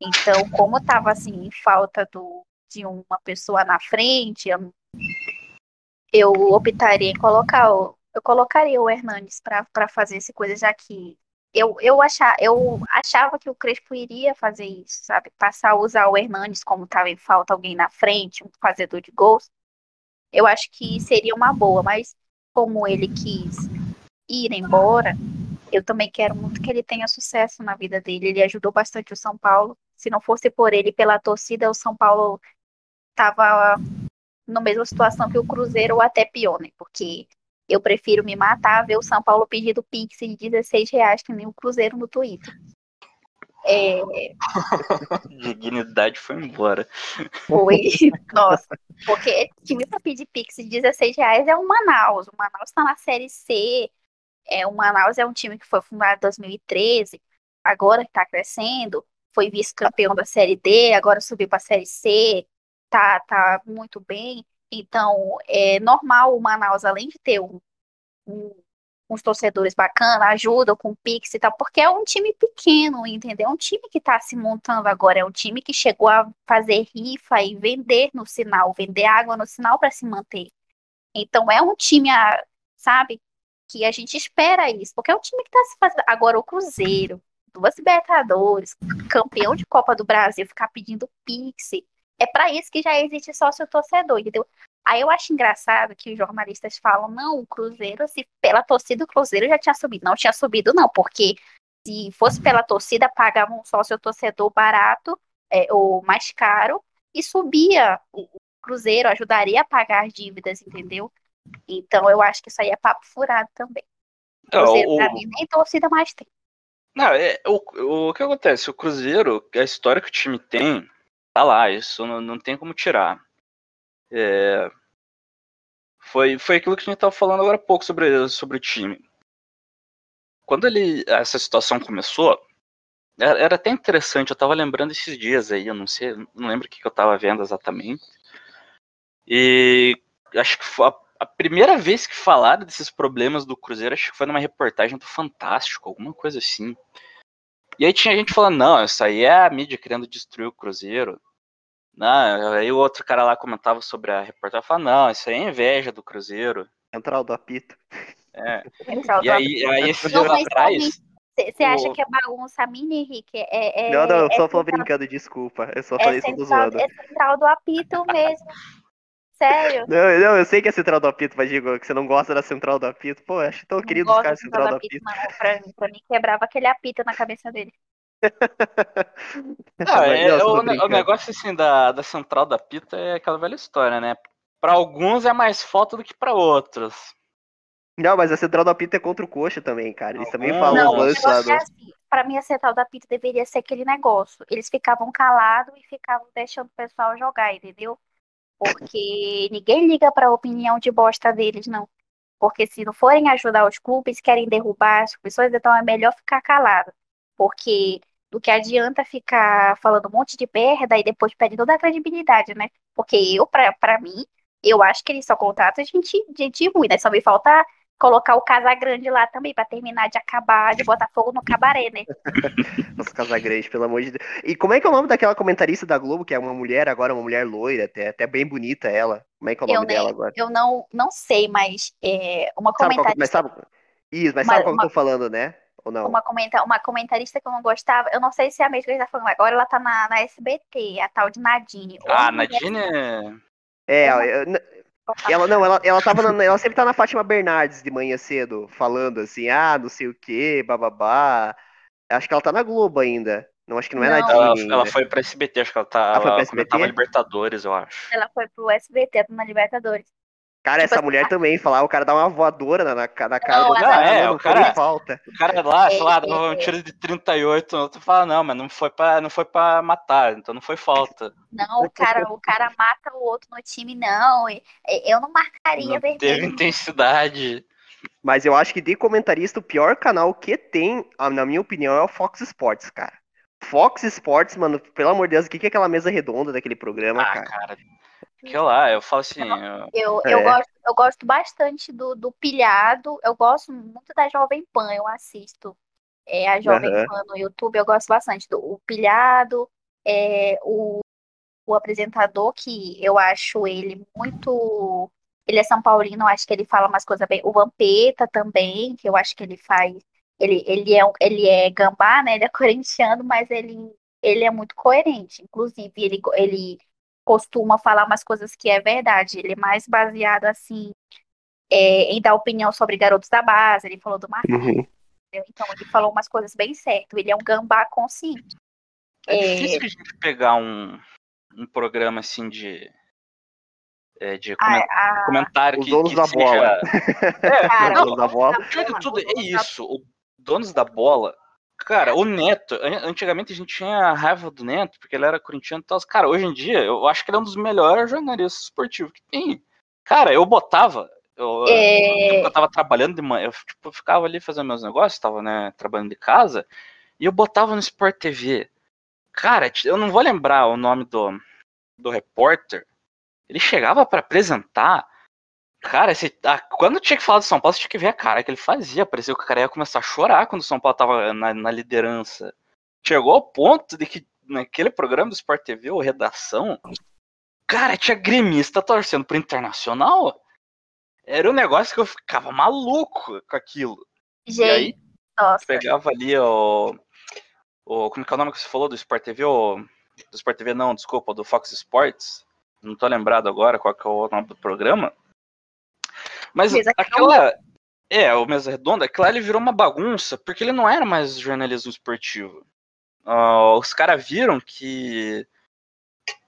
Então, como tava assim, em falta do, de uma pessoa na frente, eu, eu optaria em colocar o, eu colocaria o Hernanes para fazer essa coisa, já que eu, eu, achar, eu achava que o Crespo iria fazer isso, sabe? Passar a usar o Hernanes como estava em falta alguém na frente, um fazedor de gols. Eu acho que seria uma boa, mas como ele quis ir embora, eu também quero muito que ele tenha sucesso na vida dele. Ele ajudou bastante o São Paulo. Se não fosse por ele, pela torcida, o São Paulo estava na mesma situação que o Cruzeiro ou até pior, né? Porque eu prefiro me matar ver o São Paulo pedindo pix de 16 reais que nem o Cruzeiro no Twitter. É, Dignidade foi embora. foi, nossa, porque time para pedir pix de 16 reais é o Manaus. O Manaus está na Série C. É, o Manaus é um time que foi fundado em 2013, agora está crescendo, foi vice-campeão da Série D, agora subiu para a Série C, tá, tá muito bem. Então, é normal o Manaus, além de ter um, um, uns torcedores bacanas, ajuda com o Pix e tal, porque é um time pequeno, entendeu? É um time que está se montando agora, é um time que chegou a fazer rifa e vender no sinal, vender água no sinal para se manter. Então, é um time, sabe, que a gente espera isso, porque é um time que está se fazendo. Agora, o Cruzeiro, duas Libertadores, campeão de Copa do Brasil, ficar pedindo Pix. É para isso que já existe sócio torcedor, entendeu? Aí eu acho engraçado que os jornalistas falam, não, o Cruzeiro, se pela torcida do Cruzeiro já tinha subido. Não tinha subido, não, porque se fosse pela torcida, pagava um sócio torcedor barato, é, ou mais caro, e subia o, Cruzeiro, ajudaria a pagar as dívidas, entendeu? Então eu acho que isso aí é papo furado também. Cruzeiro, o, pra mim, nem torcida mais tem. Não, é, o, o que acontece? O Cruzeiro, a história que o time tem, tá lá, isso não, não tem como tirar. É, foi, foi aquilo que a gente estava falando agora há pouco sobre, sobre o time. Quando ele, essa situação começou, era, era até interessante, eu estava lembrando esses dias aí, eu não sei, não lembro o que, que eu estava vendo exatamente. E acho que a, a, primeira vez que falaram desses problemas do Cruzeiro, acho que foi numa reportagem do Fantástico, alguma coisa assim. E aí tinha gente falando, não, isso aí é a mídia querendo destruir o Cruzeiro. Não, aí o outro cara lá comentava sobre a reportagem, falava, não, isso aí é inveja do Cruzeiro. Central do apito. É. e aí, aí esses dias atrás... Você acha que é bagunça mini, Henrique? É, é, não, não, eu é só falei brincando, desculpa. Eu só é falei isso do zoando. É central do apito mesmo. Sério? Não, não, eu sei que é central do apito, mas digo que você não gosta da central do apito. Pô, acho tão querido os caras central do apito. Não, pra, pra mim quebrava aquele apito na cabeça dele. Ah, é, o, o, negócio assim da, da central da pita é aquela velha história, né? Para alguns é mais falta do que para outros. Não, mas a central da pita é contra o coxa também, cara. Eles também falam não, lances lá. É assim, pra mim, a central da pita deveria ser aquele negócio. Eles ficavam calados e ficavam deixando o pessoal jogar, entendeu? Porque ninguém liga pra opinião de bosta deles, não. Porque se não forem ajudar os clubes, querem derrubar as pessoas, então é melhor ficar calado. Porque do que adianta ficar falando um monte de merda e depois perde toda a credibilidade, né? Porque eu, pra, pra mim, eu acho que eles só contratam gente, gente ruim, né? Só me falta colocar o Casagrande lá também, pra terminar de acabar, de botar fogo no cabaré, né? Nossa, Casagrande, pelo amor de Deus. E como é que é o nome daquela comentarista da Globo, que é uma mulher agora, uma mulher loira, até, até bem bonita ela? Como é que é o nome eu dela agora? Eu não, não sei, mas é, uma comentarista... Sabe qual, mas sabe, isso, mas uma, sabe qual uma, que eu tô falando, né? Ou não? Uma, comenta, uma comentarista que eu não gostava, eu não sei se é a mesma que ele tá falando agora, ela tá na, na SBT, a tal de Nadine. Ah, Nadine é... É, ela não, ela, ela tava na, ela sempre tá na Fátima Bernardes de manhã cedo, falando assim, ah, não sei o que, bababá. Acho que ela tá na Globo ainda. Não, acho que não é Nadine. Ela, ainda. ela foi pra SBT, acho que ela tá. Ela, ela foi pra SBT? Libertadores, eu acho. Ela foi pro SBT, na Libertadores. Cara, tipo essa assim, mulher também falava, o cara dá uma voadora na, na cara não, do cara, é, o cara, falta. O cara lá, sei lá, dava um tiro de 38, o outro fala, não, mas não foi pra, não foi pra matar, então não foi falta. Não, o cara, o cara mata o outro no time, não. Eu não marcaria não vermelho. Teve intensidade. Mas eu acho que de comentarista, o pior canal que tem, na minha opinião, é o Fox Sports, cara. Fox Sports, mano, pelo amor de Deus, o que é aquela mesa redonda daquele programa, ah, cara? cara que lá, eu falo assim. Eu, eu, é. eu, gosto, eu gosto bastante do, do pilhado. Eu gosto muito da Jovem Pan, eu assisto. É, a Jovem uhum. Pan no YouTube, eu gosto bastante do o pilhado, é, o, o apresentador, que eu acho ele muito. Ele é São Paulino, eu acho que ele fala umas coisas bem. O Vampeta também, que eu acho que ele faz. Ele, ele, é, ele é gambá, né? Ele é corintiano, mas ele, ele é muito coerente. Inclusive, ele, ele costuma falar umas coisas que é verdade. Ele é mais baseado, assim, é, em dar opinião sobre garotos da base. Ele falou do Marquinhos. Uhum. Então, ele falou umas coisas bem certas. Ele é um gambá consciente. É, é... difícil a gente pegar um, um programa, assim, de... É, de coment... a... comentário Os que, donos que da seja... bola. É, Cara, não, da bola. de tudo, é isso. O donos da bola Cara, o Neto, antigamente a gente tinha raiva do Neto, porque ele era corintiano e tal. Cara, hoje em dia, eu acho que ele é um dos melhores jornalistas esportivos que tem. Cara, eu botava, eu, é... eu tava trabalhando de manhã, eu tipo, ficava ali fazendo meus negócios, tava, né, trabalhando de casa, e eu botava no Sport TV. Cara, eu não vou lembrar o nome do, do repórter. Ele chegava para apresentar Cara, esse, ah, quando tinha que falar do São Paulo, você tinha que ver a cara que ele fazia. Parecia que o cara ia começar a chorar quando o São Paulo tava na, na liderança. Chegou ao ponto de que naquele programa do Sport TV, ou Redação, cara, tinha gremista torcendo pro Internacional. Era um negócio que eu ficava maluco com aquilo. Gente, e aí, nossa. pegava ali o, o. Como que é o nome que você falou do Sport TV? O, do Sport TV, não, desculpa, do Fox Sports. Não tô lembrado agora qual que é o nome do programa. Mas aquela. É, o Mesa Redonda, aquilo lá ele virou uma bagunça, porque ele não era mais jornalismo esportivo. Uh, os caras viram que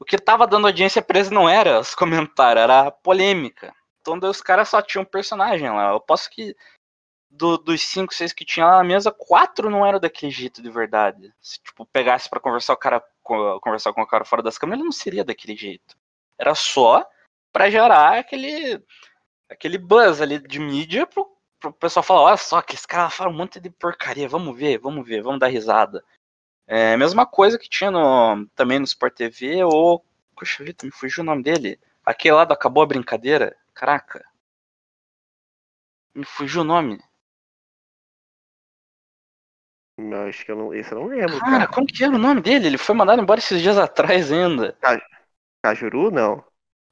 o que tava dando audiência eles não era os comentários, era a polêmica. Então daí os caras só tinham um personagem lá. Eu posso que do, dos cinco, seis que tinha lá na mesa, quatro não eram daquele jeito de verdade. Se tipo, pegasse para conversar o cara conversar com o cara fora das câmeras, ele não seria daquele jeito. Era só para gerar aquele aquele buzz ali de mídia pro, pro pessoal falar, olha só, que esse cara fala um monte de porcaria, vamos ver, vamos ver, vamos dar risada. É a mesma coisa que tinha no, também no Sport TV, ou. Poxa vida, me fugiu o nome dele. Aquele lá do Acabou a Brincadeira. Caraca. Me fugiu o nome. Não, acho que eu não. Esse eu não lembro. Cara, cara, como que era o nome dele? Ele foi mandado embora esses dias atrás ainda. Cajuru, não.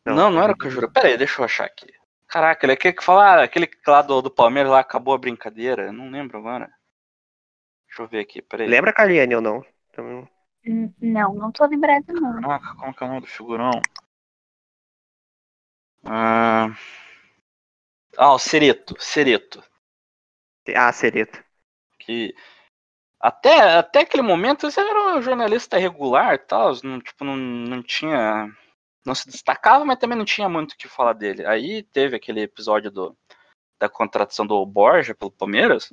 Não, não, não era o Cajuru. Pera aí, deixa eu achar aqui. Caraca, ele é aquele que fala, aquele lá do, do Palmeiras lá acabou a brincadeira. Eu não lembro agora. Deixa eu ver aqui, peraí. Lembra a Caliane ou não? Também... Não, não tô lembrado não. Caraca, como que é o nome do figurão? Ah, ah o Cereto, Cereto. Ah, Cereto. Que até, até aquele momento você era um jornalista regular e tal, não, tipo, não, não tinha. Não se destacava, mas também não tinha muito o que falar dele. Aí teve aquele episódio do, da contratação do Borja pelo Palmeiras.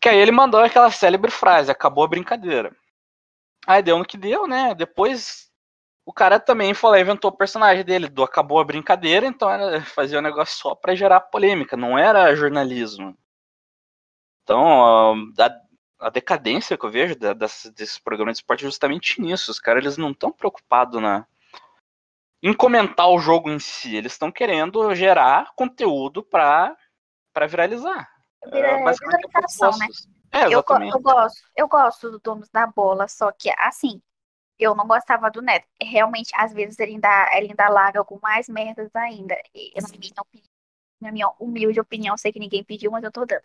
Que aí ele mandou aquela célebre frase, acabou a brincadeira. Aí deu no que deu, né? Depois o cara também falou, inventou o personagem dele, do acabou a brincadeira, então era fazer um negócio só para gerar polêmica, não era jornalismo. Então, a, a decadência que eu vejo da, das, desses programas de esporte é justamente nisso. Os caras eles não estão preocupados na, em comentar o jogo em si, eles estão querendo gerar conteúdo para viralizar. Vira, é, viralização, né? É, eu, eu, gosto, eu gosto do Donos da Bola, só que assim, eu não gostava do Neto. Realmente, às vezes ele ainda, ele ainda larga algumas merdas ainda. Eu, na, minha, na minha humilde opinião, sei que ninguém pediu, mas eu tô dando.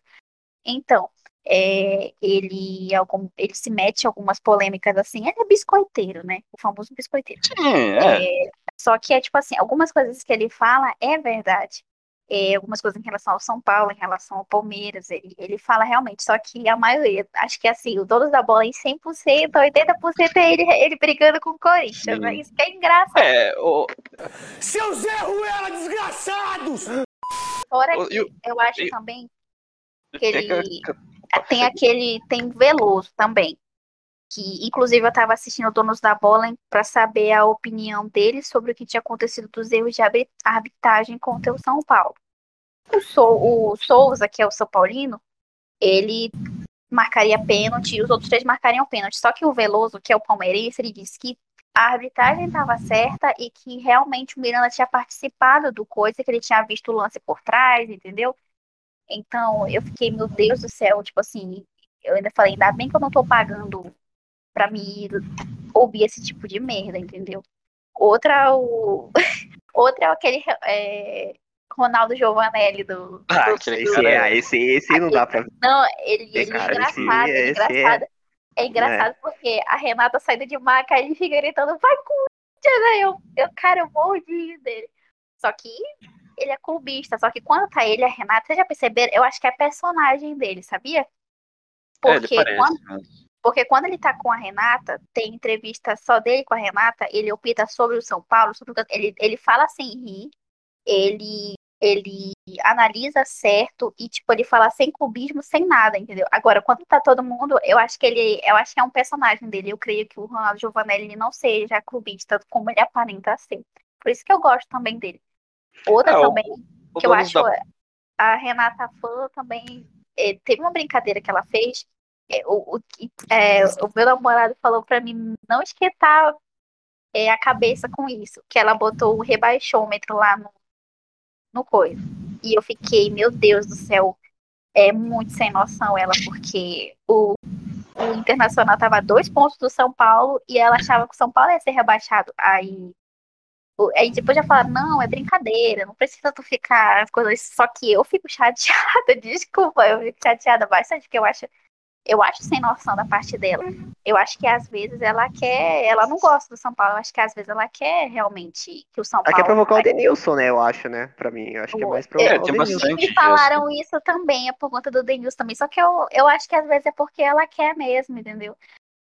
Então, é, ele, algum, ele se mete em algumas polêmicas assim, ele é biscoiteiro, né? O famoso biscoiteiro. Sim, é. é. Só que é tipo assim, algumas coisas que ele fala é verdade é, algumas coisas em relação ao São Paulo, em relação ao Palmeiras, ele, ele fala realmente, só que a maioria, acho que assim, o dono da bola em 100%, 80% é ele, ele brigando com o Corinthians, né? isso que é engraçado. É, o... Seus erros eram desgraçados! Fora que eu, eu acho eu, também que ele tem aquele, tem Veloso também, que inclusive eu estava assistindo Donos da Bola para saber a opinião dele sobre o que tinha acontecido dos erros de arbitragem contra o São Paulo. O, Sou, o Souza, que é o São Paulino, ele marcaria pênalti os outros três marcariam pênalti. Só que o Veloso, que é o palmeirense, ele disse que a arbitragem estava certa e que realmente o Miranda tinha participado do coisa, que ele tinha visto o lance por trás, entendeu? Então eu fiquei, meu Deus do céu, tipo assim, eu ainda falei, ainda bem que eu não tô pagando pra me ouvir esse tipo de merda, entendeu? Outra, o... Outra é aquele é... Ronaldo Giovanelli do. Ah, do, esse, do... É, esse, esse não dá pra. Não, ele, ele é engraçado, esse, é engraçado. É... é engraçado é. porque a Renata saindo de maca, ele fica gritando, vai Corinthians! Aí eu, eu, cara, eu morro de dele. Só que ele é clubista, só que quando tá ele a Renata, vocês já perceberam? Eu acho que é personagem dele, sabia? Porque é, quando, porque quando ele tá com a Renata, tem entrevista só dele com a Renata, ele opita sobre o São Paulo, sobre o... ele, ele fala sem rir, ele, ele analisa certo e, tipo, ele fala sem clubismo, sem nada, entendeu? Agora, quando tá todo mundo, eu acho que ele, eu acho que é um personagem dele, eu creio que o Ronaldo Giovanelli não seja clubista como ele aparenta ser. Por isso que eu gosto também dele. Outra é, também, o, que o eu acho, da... a Renata Fã também, eh, teve uma brincadeira que ela fez, é, o, o, é, o meu namorado falou para mim não esquentar é, a cabeça com isso, que ela botou o rebaixômetro lá no, no coisa. E eu fiquei, meu Deus do céu, é muito sem noção ela, porque o, o Internacional tava a dois pontos do São Paulo e ela achava que o São Paulo ia ser rebaixado. Aí, aí depois já falaram, não, é brincadeira, não precisa tu ficar coisas. Só que eu fico chateada, desculpa, eu fico chateada bastante, porque eu acho Eu acho sem noção da parte dela. Eu acho que às vezes ela quer. Ela não gosta do São Paulo. Eu acho que às vezes ela quer realmente que o São Paulo. Ela quer provocar o Denilson, né? Eu acho, né? Pra mim. Eu acho que é mais provocar É, o tem bastante. Me falaram isso também, é por conta do Denilson também. Só que eu, eu acho que às vezes é porque ela quer mesmo, entendeu?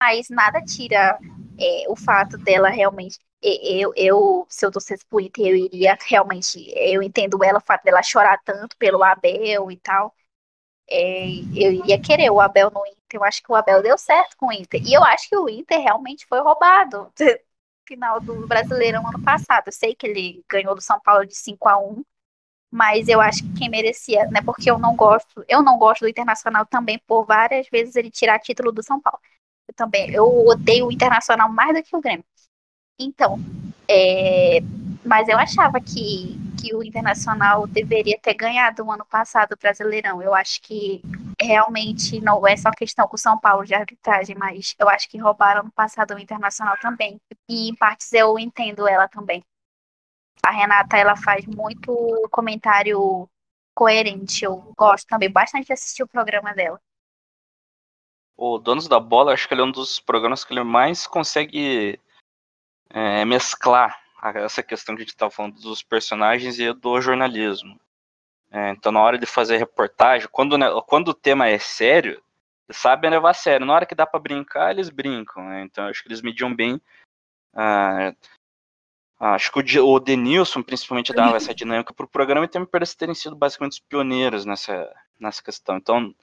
Mas nada tira é, o fato dela realmente. Eu, eu, se eu pro Inter, eu iria realmente. Eu entendo ela, o fato dela chorar tanto pelo Abel e tal. É, eu iria querer o Abel no Inter. Eu acho que o Abel deu certo com o Inter. E eu acho que o Inter realmente foi roubado no final do Brasileirão ano passado. Eu sei que ele ganhou do São Paulo de 5 a 1 mas eu acho que quem merecia, né? Porque eu não gosto, eu não gosto do Internacional também por várias vezes ele tirar título do São Paulo. Eu também, eu odeio o Internacional mais do que o Grêmio. Então, é, mas eu achava que, que o Internacional deveria ter ganhado o ano passado o Brasileirão. Eu acho que realmente não é só questão com o São Paulo de arbitragem, mas eu acho que roubaram ano passado o Internacional também. E em partes eu entendo ela também. A Renata, ela faz muito comentário coerente. Eu gosto também bastante de assistir o programa dela. O Donos da Bola, acho que ele é um dos programas que ele mais consegue é, mesclar essa questão que a gente estava falando dos personagens e do jornalismo. É, então, na hora de fazer reportagem, quando, né, quando o tema é sério, eles sabem levar a sério. Na hora que dá para brincar, eles brincam. né? Então, acho que eles mediam bem. ah, acho que o, o Denilson, principalmente, dava essa dinâmica para o programa e também parece terem sido basicamente os pioneiros nessa, nessa questão. Então,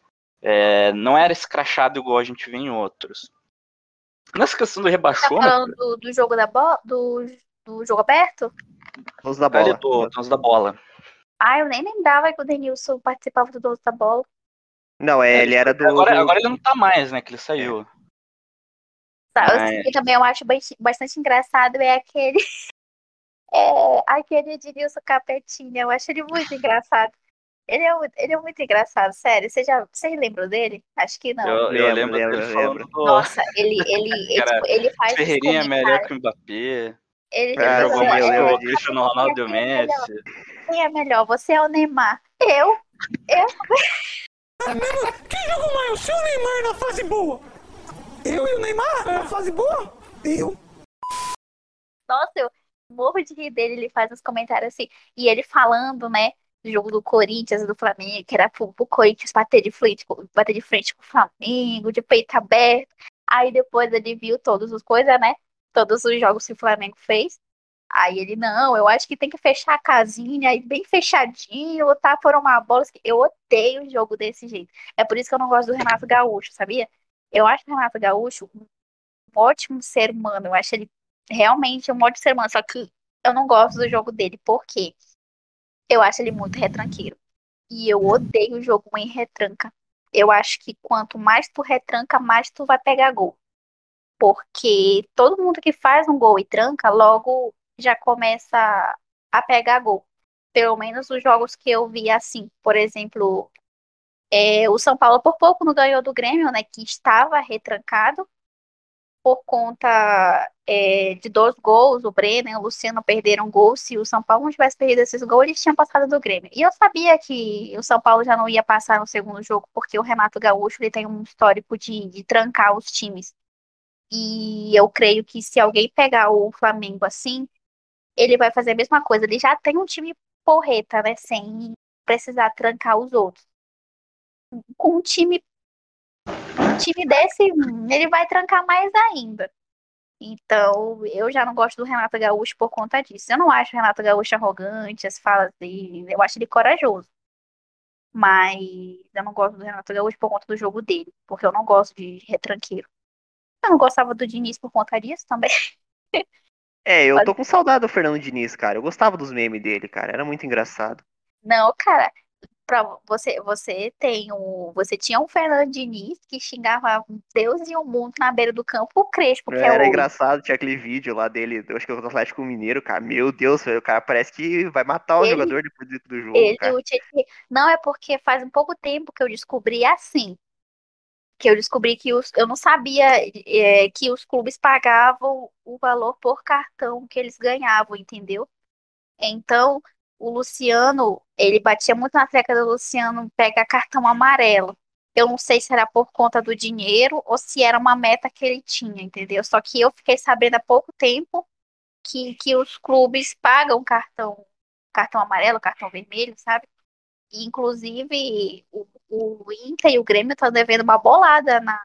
é, não era escrachado igual a gente vê em outros. Nessa questão do Tá rebaixômetro, falando do, do jogo da bola? Do, do jogo aberto? Donos da bola. do Donos da Bola. Ah, eu nem lembrava que o Denilson participava do Doce da Bola. Não, é, ele era do. Agora, agora ele não tá mais, né? Que ele saiu. Tá, eu Mas- sei que também eu acho bastante engraçado é aquele. É, aquele Edilson Capetinha. Eu acho ele muito engraçado. Ele é, muito- ele é muito engraçado, sério. Vocês já vocês lembram dele? Acho que não. Eu, eu Lembro, lembro, lembro, dele lembro. do Nossa, ele, ele, ele, Cara, tipo, ele faz. Ferreirinha é melhor que o Mbappé. Ele Ah, ele jogou mais eu que o. Cristiano Ronaldo e Quem é melhor? Messi. Quem é melhor? Você é o Neymar? Eu? Quem jogou mais? O seu Neymar na fase boa? Eu e o Neymar na fase boa? Eu. Nossa, eu morro de rir dele. Ele faz uns comentários assim. E ele falando, né? Jogo do Corinthians, do Flamengo, que era pro, pro Corinthians bater de frente, bater de frente com o Flamengo, de peito aberto. Aí depois ele viu todas as coisas, né? Todos os jogos que o Flamengo fez. Aí ele, não, eu acho que tem que fechar a casinha aí bem fechadinho, lutar por uma bola. Eu odeio o jogo desse jeito. É por isso que eu não gosto do Renato Gaúcho, sabia? Eu acho o Renato Gaúcho um ótimo ser humano. Eu acho ele realmente um ótimo ser humano. Só que eu não gosto do jogo dele. Por quê? Eu acho ele muito retranqueiro. E eu odeio o jogo em retranca. Eu acho que quanto mais tu retranca, mais tu vai pegar gol. Porque todo mundo que faz um gol e tranca, logo já começa a pegar gol. Pelo menos os jogos que eu vi assim. Por exemplo, é, o São Paulo por pouco não ganhou do Grêmio, né? Que estava retrancado por conta é, de dois gols, o Brenner e o Luciano perderam gol. Se o São Paulo não tivesse perdido esses gols, eles tinham passado do Grêmio. E eu sabia que o São Paulo já não ia passar no segundo jogo, porque o Renato Gaúcho ele tem um histórico de, de trancar os times. E eu creio que se alguém pegar o Flamengo assim, ele vai fazer a mesma coisa. Ele já tem um time porreta, né? Sem precisar trancar os outros. Com um time time desse, ele vai trancar mais ainda. Então, eu já não gosto do Renato Gaúcho por conta disso. Eu não acho o Renato Gaúcho arrogante, as falas dele, eu acho ele corajoso. Mas eu não gosto do Renato Gaúcho por conta do jogo dele, porque eu não gosto de retranqueiro. Eu não gostava do Diniz por conta disso também. É, eu tô com saudade do Fernando Diniz, cara. Eu gostava dos memes dele, cara. Era muito engraçado. Não, cara, pra você, você tem um, você tinha um Fernando Diniz que xingava Deus e o mundo na beira do campo, o Crespo, que é Era o engraçado, tinha aquele vídeo lá dele, eu acho que é o Atlético Mineiro, cara. Meu Deus, o cara parece que vai matar o Ele- jogador depois do, jogo, Ele, cara. o Tietchan- não é porque faz um pouco tempo que eu descobri assim. Que eu descobri que os, eu não sabia é, que os clubes pagavam o valor por cartão que eles ganhavam, entendeu? Então, o Luciano, ele batia muito na tecla do Luciano pegar cartão amarelo. Eu não sei se era por conta do dinheiro ou se era uma meta que ele tinha, entendeu? Só que eu fiquei sabendo há pouco tempo que, que os clubes pagam cartão, cartão amarelo, cartão vermelho, sabe? Inclusive, o, o Inter e o Grêmio estão devendo uma bolada na,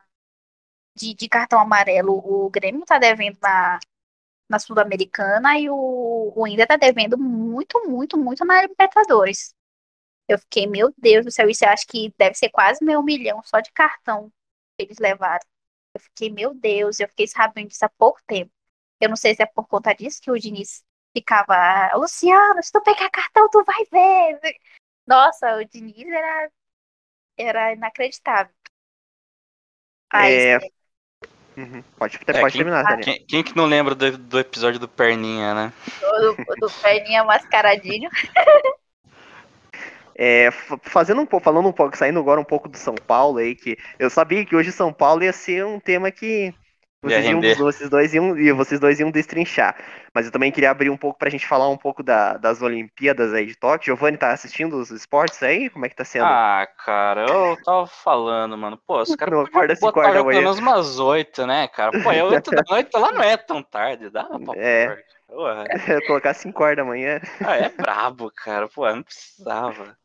de, de cartão amarelo. O Grêmio está devendo na, na Sul-Americana e o, o Inter está devendo muito, muito, muito na Libertadores. Eu fiquei, meu Deus do céu, isso eu acho que deve ser quase meio milhão só de cartão que eles levaram. Eu fiquei, meu Deus, eu fiquei sabendo disso há pouco tempo. Eu não sei se é por conta disso que o Diniz ficava, Luciano, se tu pegar cartão, tu vai ver. Nossa, o Diniz era, era inacreditável. Aí, é... Uhum. Pode, é, pode quem, terminar, Daniel. Quem, quem, que não lembra do, do episódio do Perninha, né? Do, do Perninha mascaradinho. É, fazendo um pouco, falando um pouco, saindo agora um pouco do São Paulo aí, que eu sabia que hoje São Paulo ia ser um tema que vocês, iam, vocês, dois iam, e vocês dois iam destrinchar. Mas eu também queria abrir um pouco pra gente falar um pouco da, das Olimpíadas aí de Tóquio. Giovanni, tá assistindo os esportes aí? Como é que tá sendo? Ah, cara, eu tava falando, mano. Pô, os caras botaram pelo menos umas oito, né, cara? Pô, é oito da noite lá não é tão tarde, dá pra É. Colocar 5 horas da manhã. Ah, é brabo, cara. Pô, não precisava.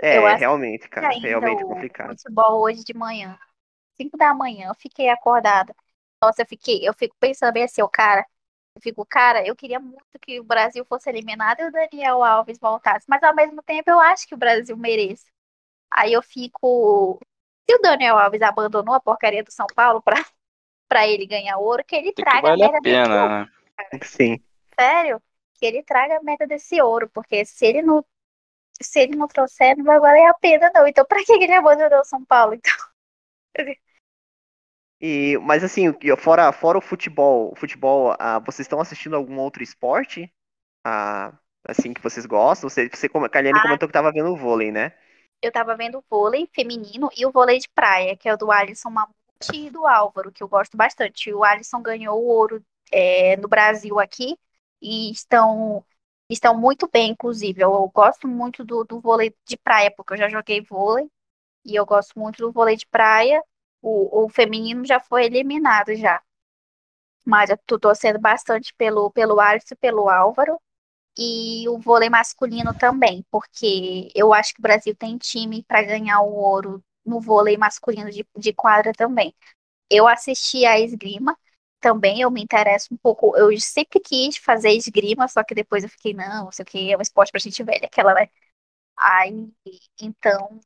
É, realmente, cara. Realmente complicado. Futebol hoje de manhã. 5 da manhã, eu fiquei acordada. Nossa, eu fiquei, eu fico pensando bem assim, o cara, eu fico, cara, eu queria muito que o Brasil fosse eliminado e o Daniel Alves voltasse, mas ao mesmo tempo eu acho que o Brasil merece. Aí eu fico, se o Daniel Alves abandonou a porcaria do São Paulo pra, pra ele ganhar ouro, que ele Tem traga que vale a, a pena, né? Sim. Sério, que ele traga a meta desse ouro, porque se ele não se ele não trouxer, não vai valer a pena, não. Então, pra que ele abandonou o São Paulo? Então. E, mas assim, fora, fora o futebol, o futebol, ah, vocês estão assistindo algum outro esporte? Ah, assim, que vocês gostam? Você, você a Kaliane ah, comentou que tava vendo o vôlei, né? Eu tava vendo o vôlei feminino e o vôlei de praia, que é o do Alisson Mamute e do Álvaro, que eu gosto bastante. O Alisson ganhou o ouro é, no Brasil aqui e estão estão muito bem, inclusive. Eu, eu gosto muito do, do vôlei de praia, porque eu já joguei vôlei e eu gosto muito do vôlei de praia. O, o feminino já foi eliminado já. Mas eu tô torcendo bastante pelo, pelo Alisson e pelo Álvaro. E o vôlei masculino também, porque eu acho que o Brasil tem time para ganhar o ouro no vôlei masculino de, de quadra também. Eu assisti a esgrima, também eu me interesso um pouco. Eu sempre quis fazer esgrima, só que depois eu fiquei, não, não sei o que, é um esporte pra gente velha, aquela, né? Aí, então,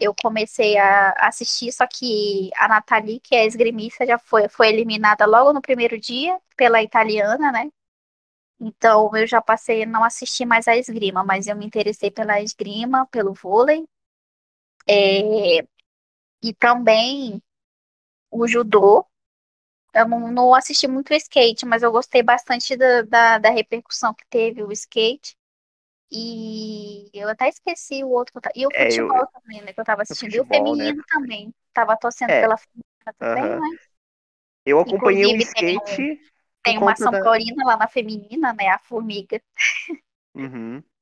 eu comecei a assistir, só que a Nathalie, que é esgrimista, já foi, foi eliminada logo no primeiro dia pela italiana, né? Então eu já passei a não assistir mais a esgrima, mas eu me interessei pela esgrima, pelo vôlei. É, e também o judô. Eu não, não assisti muito o skate, mas eu gostei bastante da, da, da repercussão que teve o skate. E eu até esqueci o outro. E o é, futebol eu... também, né? Que eu tava assistindo. Futebol, e o né? feminino né? também. Tava torcendo é. pela feminina também, mas. Eu acompanhei o skate. Tem, um, tem uma São da... Paulina lá na feminina, né? A Formiga. Uhum.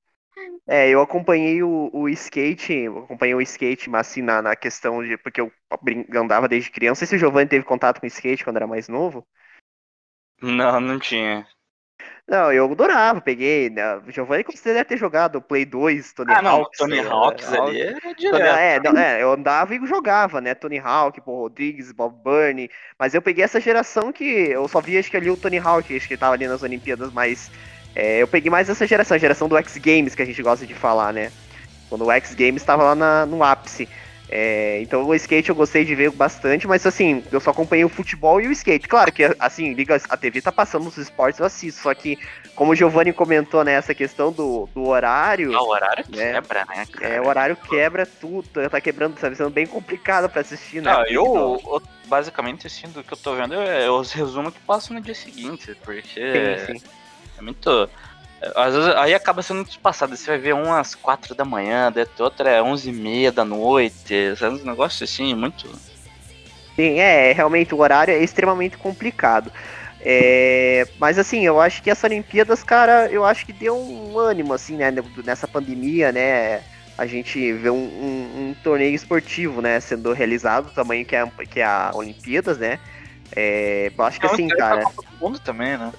É, eu acompanhei o, o skate, acompanhei o skate, mas assim, na, na questão de. Porque eu andava desde criança. Não sei se o Giovanni teve contato com skate quando era mais novo. Não, não tinha. Não, eu adorava, peguei. Né? Giovanni você deve ter jogado Play 2, Tony ah, não, Hawks. Tony Hawks é, ali era direto. É, não, é, eu andava e jogava, né? Tony Hawk, Paul Rodrigues, Bob Burney. Mas eu peguei essa geração que eu só vi, acho que ali o Tony Hawk, acho que tava ali nas Olimpíadas, mas é, eu peguei mais essa geração, a geração do X Games que a gente gosta de falar, né? Quando o X Games estava lá na, no ápice. É, então o skate eu gostei de ver bastante, mas assim, eu só acompanhei o futebol e o skate. Claro que, assim, liga, a TV tá passando nos esportes, eu assisto, só que, como o Giovanni comentou, né, essa questão do, do horário. Ah, o horário né, quebra, né? Cara? É, o horário quebra tudo, tá quebrando, tá sendo bem complicado pra assistir, né? Não, eu, eu, basicamente, assim, do que eu tô vendo é os resumos que passam no dia seguinte, porque sim, sim. é muito às vezes, aí acaba sendo muito espaçado. Você vai ver um às quatro da manhã, outra é onze e meia da noite. É um negócio assim, muito. Sim, é, realmente o horário é extremamente complicado. É, mas assim, eu acho que essa Olimpíadas, cara, eu acho que deu um ânimo, assim, né, nessa pandemia, né? a gente vê um, um, um torneio esportivo, né, sendo realizado, do tamanho que é, que é a Olimpíadas, né? É, eu acho que assim, cara. Copa do Mundo também, né?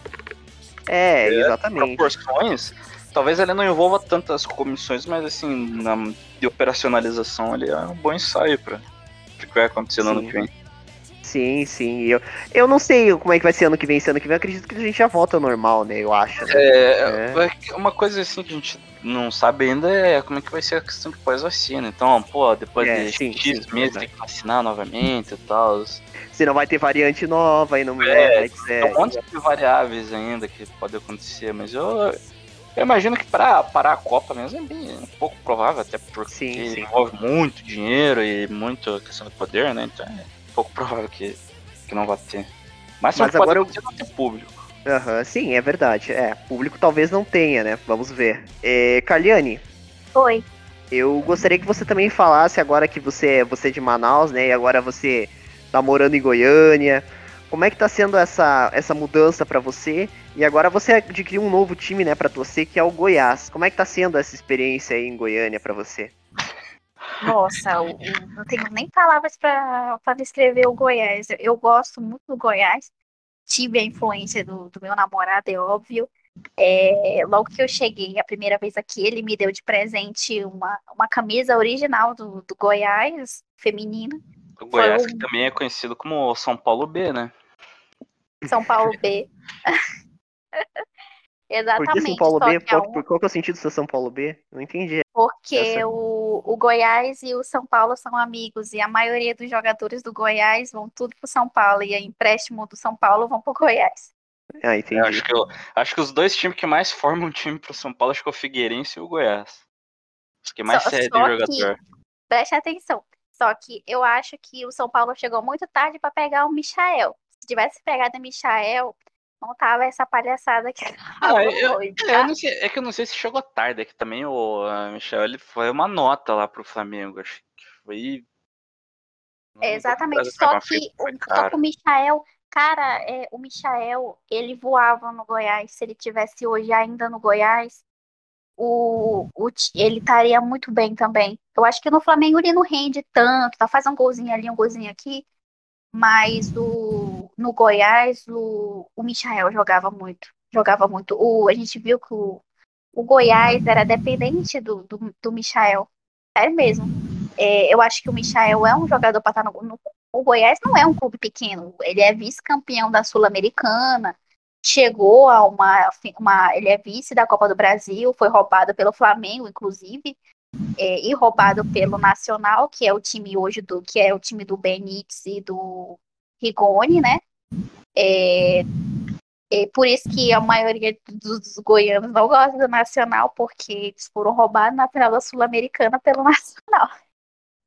É, exatamente. Proporções, talvez ele não envolva tantas comissões, mas assim, na, de operacionalização ali é um bom ensaio para o que vai acontecer no ano que vem. Sim, sim. Eu, eu não sei como é que vai ser ano que vem. Esse ano que vem, acredito que a gente já volta ao normal, né? Eu acho. Né? É, é, uma coisa assim que a gente não sabe ainda é como é que vai ser a questão de pós-vacina. Então, pô, depois é, de sim, X sim, meses tem que vacinar novamente e tal. Se não vai ter variante nova aí no é, é, tem um monte de variáveis ainda que pode acontecer, mas eu, eu imagino que para parar a Copa mesmo é bem um pouco provável, até porque sim, sim. envolve muito dinheiro e muito questão de poder, né? Então é pouco provável que, que não vai ter. Mas, Mas agora eu... não ter público. Uhum, sim, é verdade. É, público talvez não tenha, né? Vamos ver. É, Kaliane. Oi. Eu gostaria que você também falasse agora que você, você é de Manaus, né? E agora você tá morando em Goiânia. Como é que tá sendo essa, essa mudança para você? E agora você adquiriu um novo time, né, para torcer, que é o Goiás. Como é que tá sendo essa experiência aí em Goiânia para você? Nossa, o, o, não tenho nem palavras para descrever o Goiás. Eu gosto muito do Goiás. Tive a influência do, do meu namorado, é óbvio. É, logo que eu cheguei a primeira vez aqui, ele me deu de presente uma, uma camisa original do, do Goiás, feminina. O Goiás um... que também é conhecido como São Paulo B, né? São Paulo B. Exatamente. Por que São Paulo B? Qual, um... qual que é o sentido do seu São Paulo B? Não entendi. Porque o, o Goiás e o São Paulo são amigos e a maioria dos jogadores do Goiás vão tudo pro São Paulo e a empréstimo do São Paulo vão pro Goiás. Ah, entendi. Eu acho, que eu, acho que os dois times que mais formam um time pro São Paulo acho que é o Figueirense e o Goiás. Os que mais cedem jogador. Que, preste atenção. Só que eu acho que o São Paulo chegou muito tarde para pegar o Michael. Se tivesse pegado o Michael, não tava essa palhaçada que ah, eu, hoje, tá? eu não sei, é que eu não sei se chegou tarde, é que também o Michel ele foi uma nota lá pro Flamengo, acho que foi. É, exatamente, só que, só que o Michael, cara, é, o Michael, ele voava no Goiás, se ele tivesse hoje ainda no Goiás, o, o, ele estaria muito bem também. Eu acho que no Flamengo ele não rende tanto, tá fazendo um golzinho ali, um golzinho aqui, mas o, no Goiás o, o Michael jogava muito. Jogava muito. O, a gente viu que o, o Goiás era dependente do, do, do Michael. É mesmo. É, eu acho que o Michael é um jogador para estar no, no. O Goiás não é um clube pequeno. Ele é vice-campeão da Sul-Americana. Chegou a uma, uma. Ele é vice da Copa do Brasil. Foi roubado pelo Flamengo, inclusive é, e roubado pelo Nacional, que é o time hoje do que é o time do Benítez e do Rigoni, né? É, é por isso que a maioria dos goianos não gosta do Nacional, porque eles foram roubados na final da Sul-Americana pelo Nacional.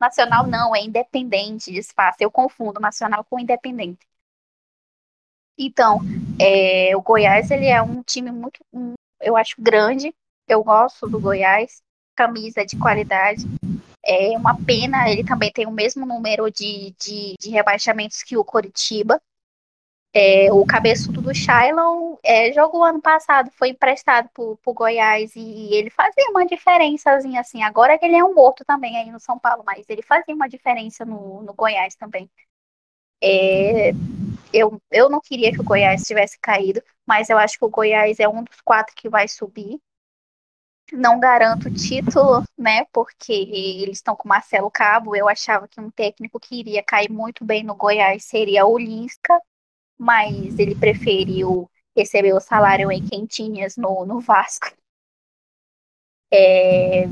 Nacional não, é independente, desfaça. Eu confundo Nacional com Independente. Então, é, o Goiás ele é um time muito, eu acho grande. Eu gosto do Goiás camisa de qualidade. É uma pena, ele também tem o mesmo número de, de, de rebaixamentos que o Coritiba. É, o cabeçudo do Shailon é, jogou ano passado, foi emprestado pro, pro Goiás e ele fazia uma diferençazinha assim. Agora que ele é um morto também aí no São Paulo, mas ele fazia uma diferença no, no Goiás também. É, eu, eu não queria que o Goiás tivesse caído, mas eu acho que o Goiás é um dos quatro que vai subir. Não garanto título, né? Porque eles estão com Marcelo Cabo. Eu achava que um técnico que iria cair muito bem no Goiás seria o Lisca, mas ele preferiu receber o salário em quentinhas no, no Vasco. É...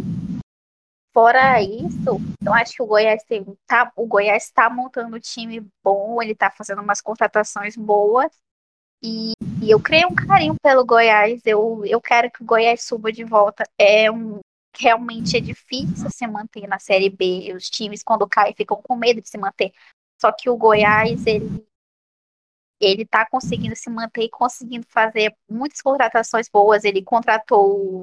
Fora isso, eu acho que o Goiás tem, tá, o Goiás está montando um time bom, ele está fazendo umas contratações boas. E, e, eu creio um carinho pelo Goiás. Eu, eu quero que o Goiás suba de volta. É um realmente é difícil se manter na Série B. Os times quando caem ficam com medo de se manter. Só que o Goiás ele ele tá conseguindo se manter e conseguindo fazer muitas contratações boas. Ele contratou o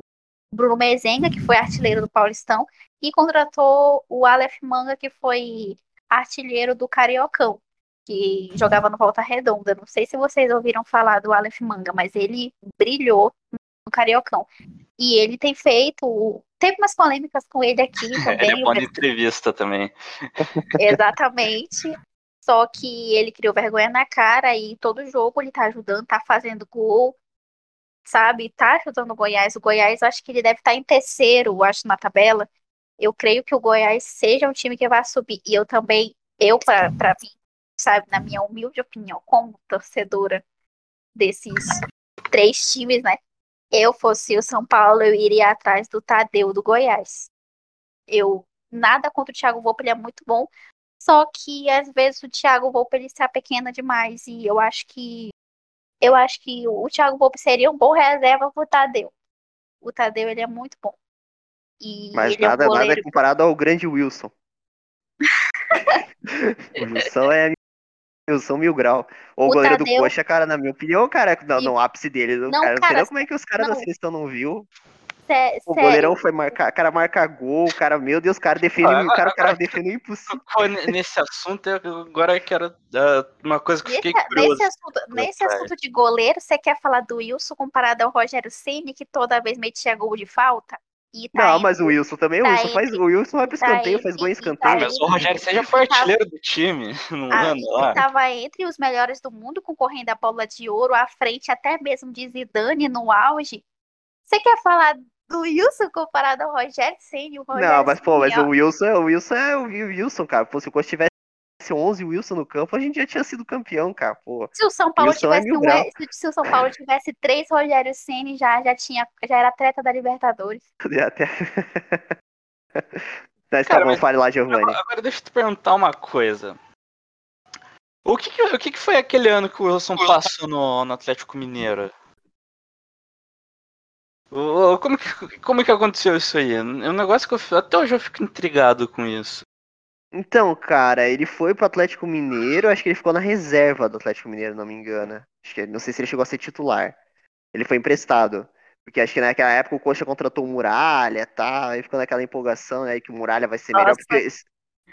Bruno Mezenga, que foi artilheiro do Paulistão, e contratou o Aleph Manga, que foi artilheiro do Cariocão que jogava no Volta Redonda. Não sei se vocês ouviram falar do Aleph Manga, mas ele brilhou no Cariocão. E ele tem feito. Teve umas polêmicas com ele aqui também. Ele é bom de entrevista também. Exatamente. Só que ele criou vergonha na cara e todo jogo ele tá ajudando, tá fazendo gol, sabe? Tá ajudando o Goiás. O Goiás, eu acho que ele deve estar em terceiro, acho, na tabela. Eu creio que o Goiás seja um time que vai subir. E eu também, eu, pra mim, sabe, na minha humilde opinião, como torcedora desses três times, né? Eu fosse o São Paulo, eu iria atrás do Tadeu do Goiás. Eu nada contra o Thiago Volpe, ele é muito bom. Só que às vezes o Thiago Volpe ele está pequena demais e eu acho que eu acho que o Thiago Volpe seria um bom reserva pro Tadeu. O Tadeu ele é muito bom. E Mas ele é um nada, nada é comparado ao grande Wilson. o Wilson é Wilson mil grau. Ou o O goleiro do Tadeu- Coxa, cara, na minha opinião, cara, no, E- no ápice dele. Não, cara, não sei cara, não como é que os caras da não. seleção não viu. sé- O sério. goleirão foi marcar, cara marca gol, o cara, meu Deus, o cara defendeu, Ah, o cara, o cara defendeu o impossível. Tocou ne- Nesse assunto, eu agora quero ah, uma coisa que eu Nesse, fiquei curioso. nesse assunto, nesse assunto de goleiro, você quer falar do Wilson comparado ao Rogério Ceni que toda vez metia gol de falta? E tá Não, mas o Wilson também, o tá Wilson faz, o Wilson vai pro tá escanteio, faz entre- gol em escanteio. tá Mas o Rogério seja foi artilheiro do time Ah, ano e lá. estava entre os melhores do mundo, concorrendo à bola de ouro, à frente até mesmo de Zidane no auge. Você quer falar do Wilson comparado ao Rogério? O Rogério Não, mas pô, mas o Wilson, o Wilson é o Wilson, cara. Pô, se o Coxa tivesse 11 Wilson no campo, a gente já tinha sido campeão, cara, pô. Se o São Paulo Wilson é tivesse mil um, grau. se, o São Paulo tivesse três Rogério Ceni já já tinha já era atleta da Libertadores. Até... Mas tá Cara, bom, mas- fale lá, Giovanni. Agora, deixa eu te perguntar uma coisa. O que, que, o que, que foi aquele ano que o Wilson passou no, no Atlético Mineiro? O- Como que, como que aconteceu isso aí? É um negócio que eu, até hoje eu fico intrigado com isso. Então, cara, ele foi pro Atlético Mineiro, acho que ele ficou na reserva do Atlético Mineiro, não me engano. Acho que, não sei se ele chegou a ser titular. Ele foi emprestado. Porque acho que naquela época o Coxa contratou o Muralha e tal, aí ficou naquela empolgação, né, que o Muralha vai ser melhor. Nossa. Porque,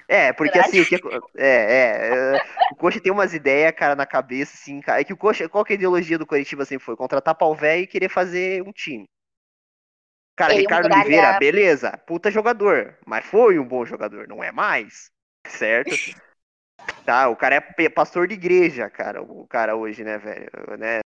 é, porque assim, o que, é, é, é, o Coxa tem umas ideias, cara, na cabeça, assim, cara, é que o Coxa, qual que é a ideologia do Coritiba sempre foi? Contratar pau velho e querer fazer um time. Cara, Ele, Ricardo Oliveira, beleza, puta jogador, mas foi um bom jogador, não é mais, certo? Tá, o cara é pastor de igreja, cara, o cara hoje, né, velho, né?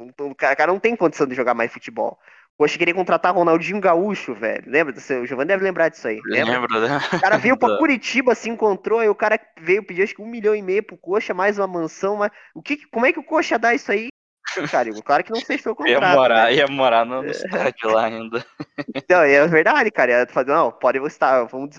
O cara, não tem condição de jogar mais futebol. O Coxa queria contratar Ronaldinho Gaúcho, velho. Lembra? do seu- O Giovanni deve lembrar disso aí. Lembra? Lembra, né? O cara veio pra Curitiba, se encontrou, aí o cara veio pedir acho que um milhão e meio pro Coxa, mais uma mansão. Mas... O que, como é que o Coxa dá isso aí? Cara, claro que não fechou o Ia contrato. morar, né? ia morar no, no estádio lá ainda. Então, é verdade, cara. Ia fazer, não, pode estar, vamos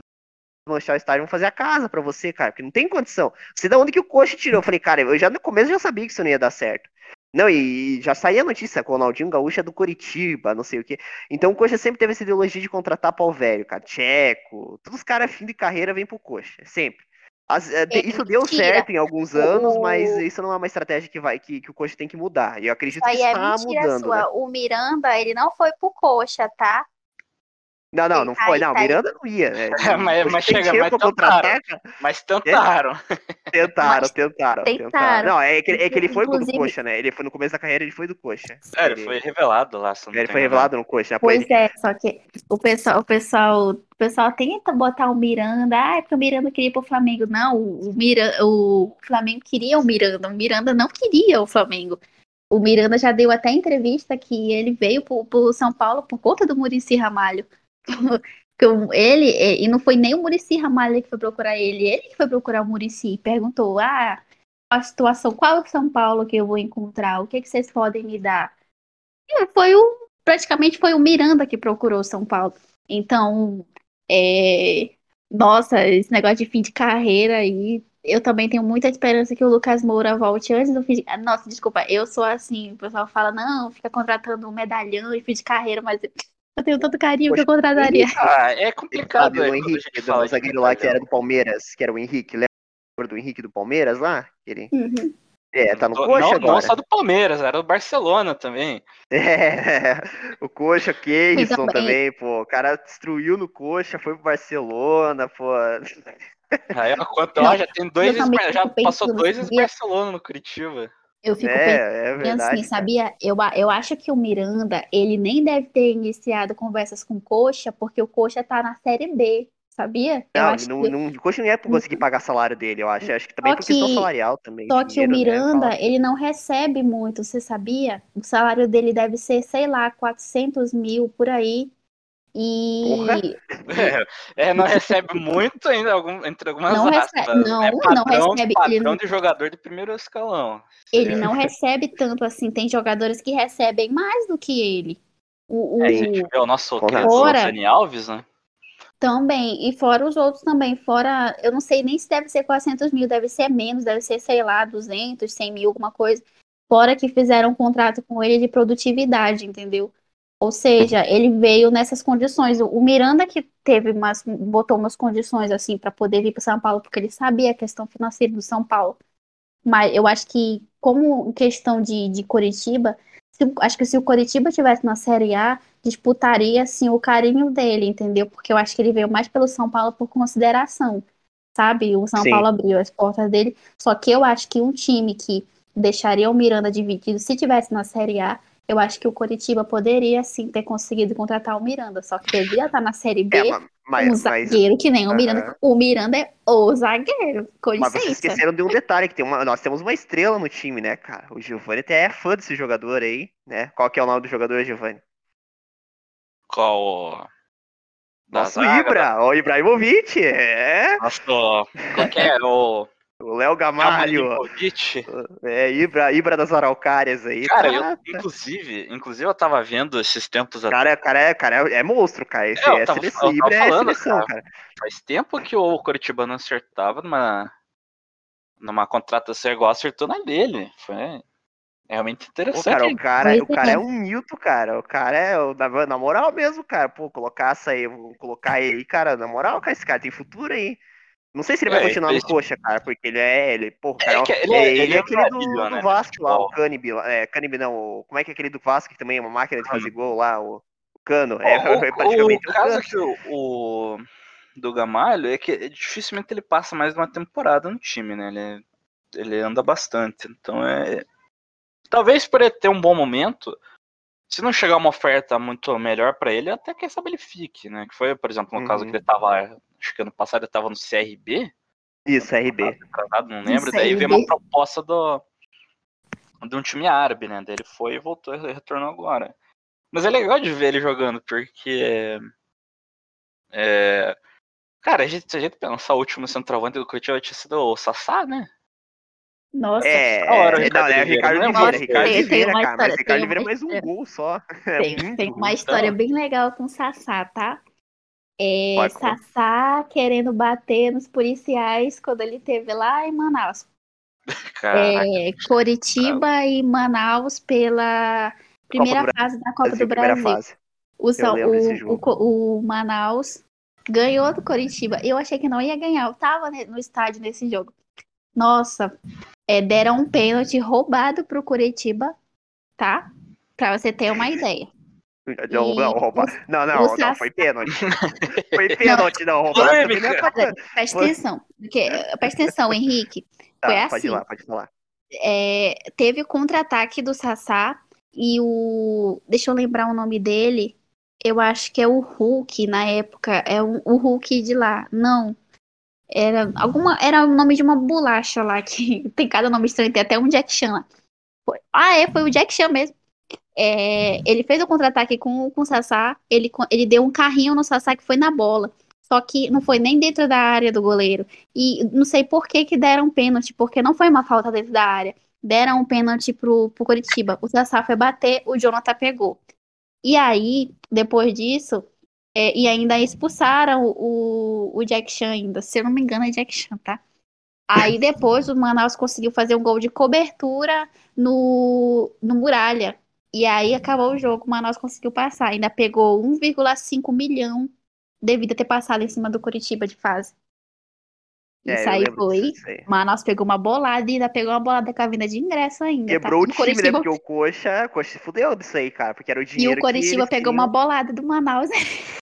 desmanchar o estádio, vamos fazer a casa pra você, cara, porque não tem condição. Você da onde que o Coxa tirou? Eu falei, cara, eu já no começo já sabia que isso não ia dar certo. Não, e já saía a notícia que o Ronaldinho Gaúcho é do Curitiba, não sei o quê. Então o Coxa sempre teve essa ideologia de contratar pau velho, cara. Tcheco, todos os caras fim de carreira vêm pro Coxa, sempre. As- é, É isso deu mentira. certo em alguns anos, O- mas isso não é uma estratégia que, vai, que, que o Coxa tem que mudar. E eu acredito Isso que é está mentira mudando. né? O Miranda, ele não foi pro coxa, tá? Não, não, não foi. Não. Miranda não ia. Né? Mas- Coxa mas tem chega, mas tentaram. Mas tentaram. Tentaram, Mas tentaram, tentaram. Não, é que, é que ele foi do Inclusive- Coxa, né? Ele foi no começo da carreira, ele foi do Coxa. Sério, ele, foi revelado lá. se eu não ele foi enganado. revelado no Coxa. né? Pô, ele- Pois é, só que o pessoal, o pessoal, o pessoal tenta botar o Miranda, ah, é porque o Miranda queria ir pro Flamengo. Não, o, Miranda, o Flamengo queria o Miranda, o Miranda não queria o Flamengo. O Miranda já deu até entrevista que ele veio pro, pro São Paulo por conta do Murici Ramalho. Que ele, e não foi nem o Murici Ramalho que foi procurar ele, ele que foi procurar o Murici e perguntou: ah, a situação, qual é o São Paulo que eu vou encontrar? O que, que vocês podem me dar? E foi o praticamente foi o Miranda que procurou São Paulo. Então, é, nossa, esse negócio de fim de carreira aí, eu também tenho muita esperança que o Lucas Moura volte antes do fim de... Nossa, desculpa, eu sou assim, o pessoal fala, não, fica contratando um medalhão e fim de carreira, mas eu tenho tanto carinho que eu contrataria. Ah, é complicado. Sabe, é, o a Henrique, do zagueiro lá que era do Palmeiras, que era o Henrique, lembra do Henrique do Palmeiras lá? Ele, Uhum. é, tá no Não- Coxa não, agora. não só do Palmeiras, era do Barcelona também. É, o Coxa, bem. também, pô. O cara destruiu no Coxa, foi pro Barcelona, pô. Aí ó, quanto, ó, já tem dois, já passou dois? Barcelona no Curitiba. Eu fico pensando É, é verdade. assim, sabia? Eu, eu acho que o Miranda, ele nem deve ter iniciado conversas com o Coxa, porque o Coxa tá na Série B, sabia? Eu Não, acho não, que, não, o Coxa não é por conseguir pagar salário dele, eu acho. Acho que também Só por questão que- salarial também. só que o dinheiro, né, Miranda, fala. ele não recebe muito, você sabia? O salário dele deve ser, sei lá, 400 mil por aí. Porra. E É, é, não recebe muito ainda, algum, entre algumas Não aspas. recebe- não, é não padrão, recebe, Padrão ele não- de jogador de primeiro escalão. ele É. não recebe tanto assim. Tem jogadores que recebem mais do que ele. O, o- É, a gente vê o nosso Fora- Dani Alves, né? Também, e fora os outros também, fora, eu não sei nem se deve ser 400 mil, deve ser menos, deve ser, sei lá, 200, 100 mil, alguma coisa. Fora que fizeram um contrato com ele de produtividade, entendeu? Ou seja, ele veio nessas condições. O Miranda que teve umas, botou umas condições assim para poder vir para São Paulo, porque ele sabia a questão financeira do São Paulo. Mas eu acho que, como questão de, de Coritiba, se- acho que se o Coritiba tivesse na Série A, disputaria assim o carinho dele, entendeu? Porque eu acho que ele veio mais pelo São Paulo por consideração, sabe? O São Sim. Paulo abriu as portas dele. Só que eu acho que um time que deixaria o Miranda dividido, se tivesse na Série A, eu acho que o Coritiba poderia sim ter conseguido contratar o Miranda. Só que devia estar na Série B. É, ma- um mas, mas, zagueiro que nem o Miranda. Aham. O Miranda é o zagueiro. Com mas vocês licença. esqueceram de um detalhe, que tem uma, nós temos uma estrela no time, né, cara? O Giovanni até é fã desse jogador aí, né? Qual que é o nome do jogador, Giovanni? Qual o. da Nosso zaga, Ibra, o Ibrahimovic, é. Nosso. Qual que é? O. O Léo Gamalho, é, Ibra, Ibra das Araucárias aí. Cara, tá- eu, inclusive, inclusive eu tava vendo esses tempos atrás. Cara, cara, é, cara, é, é monstro, cara. Esse É, é tava- seleção, tava Ibra é falando, seleção, cara. cara. Faz tempo que o Curitiba não acertava numa, numa contratação igual acertou na dele. Foi realmente Pô, interessante. cara, o cara, o cara é. é um mito, cara. O cara é, na, na moral mesmo, cara. Pô, colocar essa aí, vou colocar ele aí, cara, na moral, cara, esse cara tem futuro aí. Não sei se ele vai É, continuar no coxa, cara, porque ele é, ele, pô, cara, que é, ele é- ele, ele é é aquele do, do né, Vasco lá, o lá, é, Canibe não, como é que é aquele do Vasco que também é uma máquina de fazer gol lá, o, o Cano, é, O, é o- praticamente o o caso que o, do Gamalho é que dificilmente ele passa mais de uma temporada no time, né? Ele, ele anda bastante. Então é. Talvez por ele ter um bom momento, se não chegar uma oferta muito melhor pra ele, até quem sabe ele fique, né? Que foi, por exemplo, no caso Uhum. que ele tava. Acho que ano passado ele tava no CRB, Isso, RB. casado, não lembro. Daí veio CRB. uma proposta do, de um time árabe, né? Daí ele foi e voltou e retornou agora. Mas é legal de ver ele jogando, porque. É, cara, a gente, se a gente pensar o último centroavante do Curitiba tinha sido o Sassá, né? Nossa, É, Da hora, o é, Ricardo não, é Oliveira, Ricardo é Oliveira, mais Ricardo Oliveira, cara, mas história, Ricardo tem Oliveira é mais um gol só. É Tem, muito tem uma história Então- bem legal com o Sassá, tá? É, Vai. Sassá querendo bater nos policiais quando ele teve lá em Manaus. Caraca. É, Coritiba e Manaus pela primeira Bra- fase da Copa do Brasil. fase. O, São- o, o, o Manaus ganhou do Coritiba. Eu achei que não ia ganhar. Eu tava no estádio nesse jogo. Nossa, é, deram um pênalti roubado pro Curitiba, tá? Pra você ter uma ideia. Não, E não, rouba. Não, não, não, foi pênalti. Foi pênalti, não, é. Olha, Presta atenção. Porque, presta atenção, Henrique. Tá, Foi pode assim. ir lá, pode falar. É, teve o contra-ataque do Sassá e o. Deixa eu lembrar o nome dele. Eu acho que é o Hulk na época. É o, o Hulk de lá. Não. Era alguma. Era o nome de uma bolacha lá que tem cada nome estranho, tem até um Jack Chan lá. Foi- ah, é, foi o Jack Chan mesmo. É, ele fez o contra-ataque com, com o Sassá. Ele, ele deu um carrinho no Sassá que foi na bola. Só que não foi nem dentro da área do goleiro. E não sei por que, que deram pênalti, porque não foi uma falta dentro da área. Deram um pênalti pro, pro Curitiba. O Sassá foi bater, o Jonathan pegou. E aí, depois disso, é, e ainda expulsaram o, o Jack Chan ainda. Se eu não me engano, é Jack Chan, tá? Aí depois o Manaus conseguiu fazer um gol de cobertura no, no Muralha. E aí acabou o jogo, o Manaus conseguiu passar. Ainda pegou 1,5 milhão devido a ter passado em cima do Curitiba de fase. É, Isso aí foi. Manaus pegou uma bolada e ainda pegou uma bolada com a vinda de ingresso ainda. Quebrou tá? o time, né? Coritiba- Porque o Coxa, o Coxa se fudeu disso aí, cara. Porque era o E dinheiro o Coritiba que pegou uma bolada do Manaus.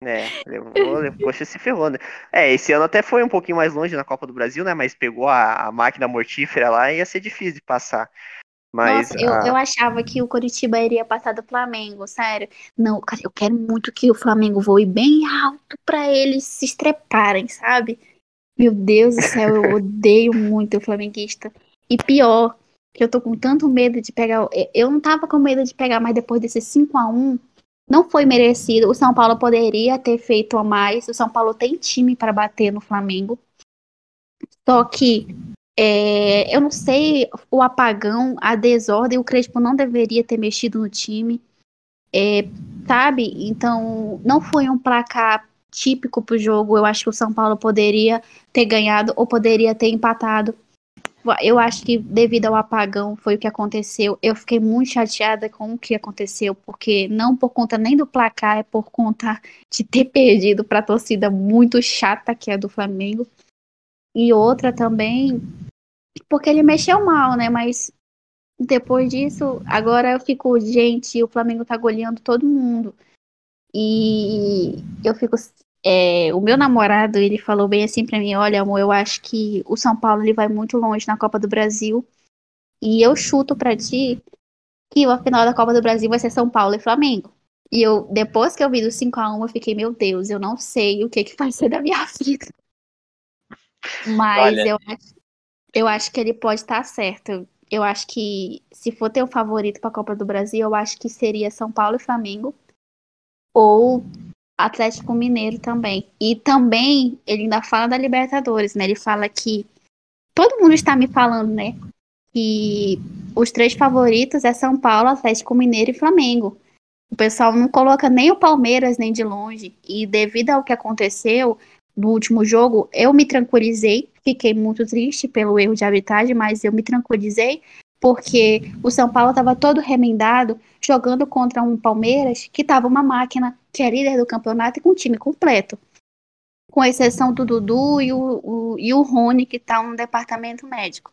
É, levou, levou, Coxa se ferrou, né? É, esse ano até foi um pouquinho mais longe na Copa do Brasil, né? Mas pegou a, a máquina mortífera lá e ia ser difícil de passar. Mas, Nossa, eu, a- eu achava que o Curitiba iria passar do Flamengo, sério. Não, cara, eu quero muito que o Flamengo voe bem alto pra eles se estreparem, sabe? Meu Deus do céu, eu odeio muito o flamenguista. E pior, que eu tô com tanto medo de pegar. Eu não tava com medo de pegar, mas depois desse 5 a 1 não foi merecido. O São Paulo poderia ter feito a mais. O São Paulo tem time para bater no Flamengo. Só que é, eu não sei o apagão, a desordem, o Crespo não deveria ter mexido no time, é, sabe? Então, não foi um placar típico pro jogo. Eu acho que o São Paulo poderia ter ganhado ou poderia ter empatado. Eu acho que devido ao apagão foi o que aconteceu. Eu fiquei muito chateada com o que aconteceu, porque não por conta nem do placar, é por conta de ter perdido para a torcida muito chata que é do Flamengo. E outra também, porque ele mexeu mal, né? Mas depois disso, agora eu fico, gente, o Flamengo tá goleando todo mundo. E eu fico. é, o meu namorado, ele falou bem assim pra mim: olha, amor, eu acho que o São Paulo ele vai muito longe na Copa do Brasil. E eu chuto pra ti que a final da Copa do Brasil vai ser São Paulo e Flamengo. E eu, depois que eu vi do 5x1, eu fiquei, meu Deus, eu não sei o que, que vai ser da minha vida. Mas Olha. eu acho, eu acho que ele pode estar certo. Eu acho que se for ter um favorito para a Copa do Brasil, eu acho que seria São Paulo e Flamengo ou Atlético Mineiro também. E também ele ainda fala da Libertadores, né? Ele fala que todo mundo está me falando, né? Que os três favoritos é São Paulo, Atlético Mineiro e Flamengo. O pessoal não coloca nem o Palmeiras nem de longe. E devido ao que aconteceu no último jogo, eu me tranquilizei. Fiquei muito triste pelo erro de arbitragem, mas eu me tranquilizei porque o São Paulo estava todo remendado jogando contra um Palmeiras que estava uma máquina que é líder do campeonato e com o time completo. Com exceção do Dudu e o, o- e o Rony, que está no departamento médico.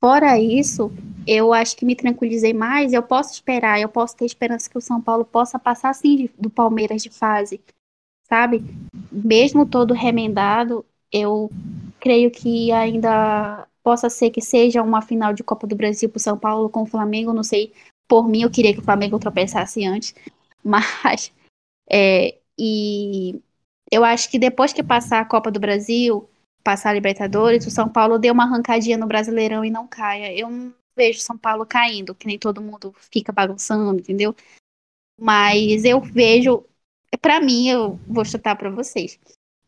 Fora isso, eu acho que me tranquilizei mais. Eu posso esperar, eu posso ter esperança que o São Paulo possa passar sim do Palmeiras de fase, sabe? Mesmo todo remendado, eu creio que ainda possa ser que seja uma final de Copa do Brasil para o São Paulo com o Flamengo. Não sei, por mim, eu queria que o Flamengo tropeçasse antes, mas é, e eu acho que depois que passar a Copa do Brasil, passar a Libertadores, o São Paulo dê uma arrancadinha no Brasileirão e não caia. Eu não vejo São Paulo caindo, que nem todo mundo fica bagunçando, entendeu? Mas eu vejo, pra mim, eu vou chutar pra vocês.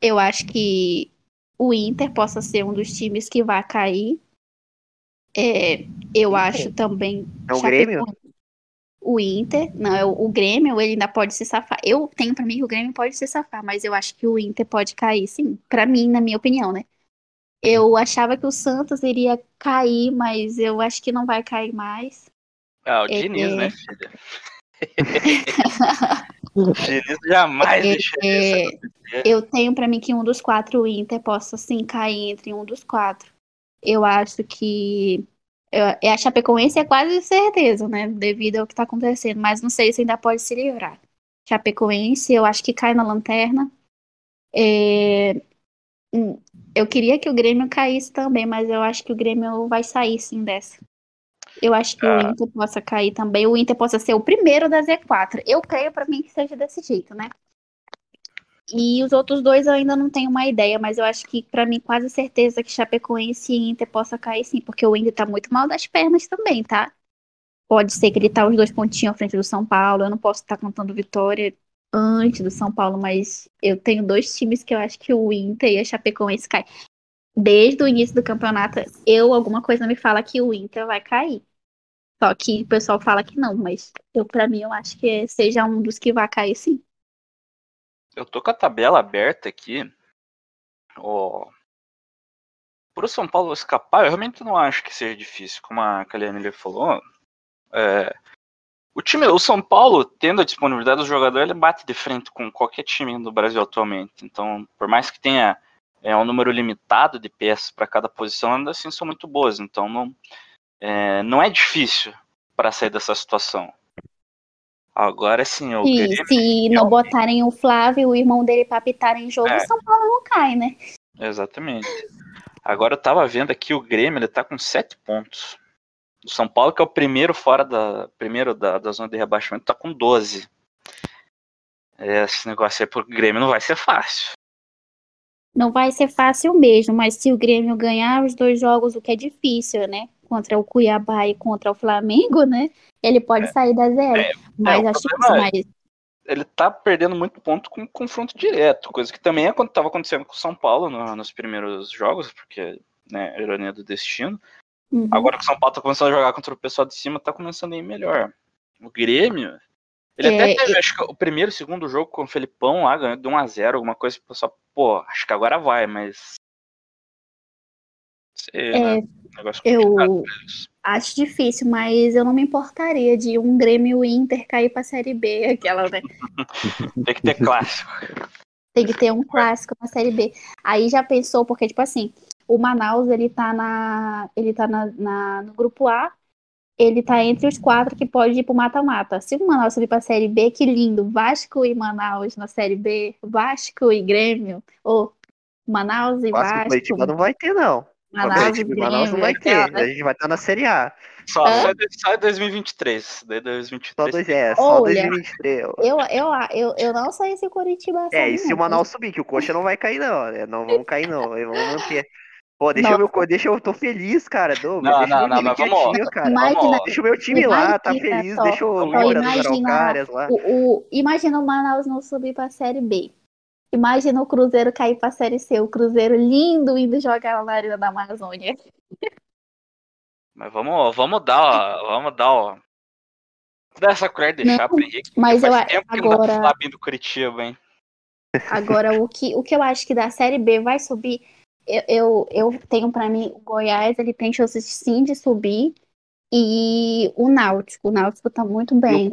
Eu acho que o Inter possa ser um dos times que vai cair. É, eu acho também. É o Grêmio? O Inter, não, é o, o Grêmio, ele ainda pode se safar. Eu tenho pra mim que o Grêmio pode se safar, mas eu acho que o Inter pode cair, sim. Pra mim, na minha opinião, né? Eu achava que o Santos iria cair, mas eu acho que não vai cair mais. Ah, o É, Diniz, é. né, filha? Diniz jamais É, é. Eu tenho pra mim que um dos quatro o Inter possa sim cair entre um dos quatro. Eu acho que eu, é a Chapecoense é quase certeza, né? Devido ao que tá acontecendo, mas não sei se ainda pode se livrar. Chapecoense, eu acho que cai na lanterna. É, hum, eu queria que o Grêmio caísse também, mas eu acho que o Grêmio vai sair sim dessa. Eu acho que o Ah. Inter possa cair também. O Inter possa ser o primeiro da Z4. Eu creio pra mim que seja desse jeito, né? E os outros dois eu ainda não tenho uma ideia, mas eu acho que pra mim quase certeza que Chapecoense e Inter possa cair sim, porque o Inter tá muito mal das pernas também, tá? Pode ser que ele tá os dois pontinhos à frente do São Paulo. Eu não posso estar contando vitória antes do São Paulo, mas eu tenho dois times que eu acho que o Inter e a Chapecoense caem. Desde o início do campeonato, eu alguma coisa me fala que o Inter vai cair. Só que o pessoal fala que não, mas eu para mim eu acho que seja um dos que vai cair sim. Eu tô com a tabela aberta aqui. Ó. Pro São Paulo escapar, eu realmente não acho que seja difícil, como a Kaliane falou. É, o time, o São Paulo, tendo a disponibilidade do jogador, ele bate de frente com qualquer time do Brasil atualmente. Então, por mais que tenha é, um número limitado de peças para cada posição, ainda assim são muito boas. Então, não é, não é difícil para sair dessa situação. Agora sim, o E se não botarem o Flávio e o irmão dele pra apitar em jogo, É. o São Paulo não cai, né? Exatamente. Agora eu tava vendo aqui o Grêmio, ele tá com 7 pontos. O São Paulo, que é o primeiro fora da. Primeiro da, da zona de rebaixamento, tá com 12. É, Esse negócio aí pro Grêmio não vai ser fácil. Não vai ser fácil mesmo, mas se o Grêmio ganhar os dois jogos, o que é difícil, né? Contra o Cuiabá e contra o Flamengo, né? Ele pode É. sair da zero. É, mas acho problema difícil, mas Ele tá perdendo muito ponto com confronto direto, coisa que também é quando tava acontecendo com o São Paulo no- nos primeiros jogos, porque, né, ironia do destino. uhum. Agora que o São Paulo tá começando a jogar contra o pessoal de cima, tá começando a ir melhor. O Grêmio, ele até É, teve, acho que o primeiro segundo jogo com o Felipão lá, ganhou de 1x0, alguma coisa, que o pessoal, pô, acho que agora vai, mas. Né? É, Negócio complicado eu acho difícil, mas eu não me importaria de um Grêmio Inter cair pra Série B, aquela, né? Tem que ter clássico. Tem que ter um clássico na Série B. Aí já pensou, porque, tipo assim, o Manaus, ele tá na. Ele tá na, na- no grupo A, ele tá entre os quatro que pode ir pro mata-mata. Se o Manaus subir pra Série B, que lindo. Vasco e Manaus na Série B, Vasco e Grêmio. Ou Manaus e Vasco Vasco. Não vai ter, não. Manaus e Manaus não vai aquela, ter. né? A gente vai estar na Série A. Só, só, só em 2023. Daí Só 2023. dois, é, só Olha, 2023. Eu, eu, eu, eu não sei se o Curitiba É, e se não. o Manaus subir, que o Coxa não vai cair, não. né? Não vão cair, não. Eles vão manter. Pô, deixa Nossa. eu, meu, deixa eu, tô feliz, cara, Douglas. Não, deixa não, meu não, time mas vamos- cara. Imagina- Vamos, Deixa o meu time lá, tá Imagina feliz. só, deixa o só Libra dos imagina Araucárias lá. O, o- imagina o Manaus não subir pra Série B. Imagina o Cruzeiro cair pra Série C. O Cruzeiro lindo indo jogar na Arena da Amazônia. Mas vamos, vamos dar, ó, vamos dar, ó. Dar essa colher de Não, chá Henrique. mas eu a- tempo que não agora- falar bem do Curitiba, hein? Agora, o que, o que eu acho que da Série B vai subir, eu, eu, eu tenho pra mim o Goiás, ele tem chances sim de subir. E o Náutico. O Náutico tá muito bem.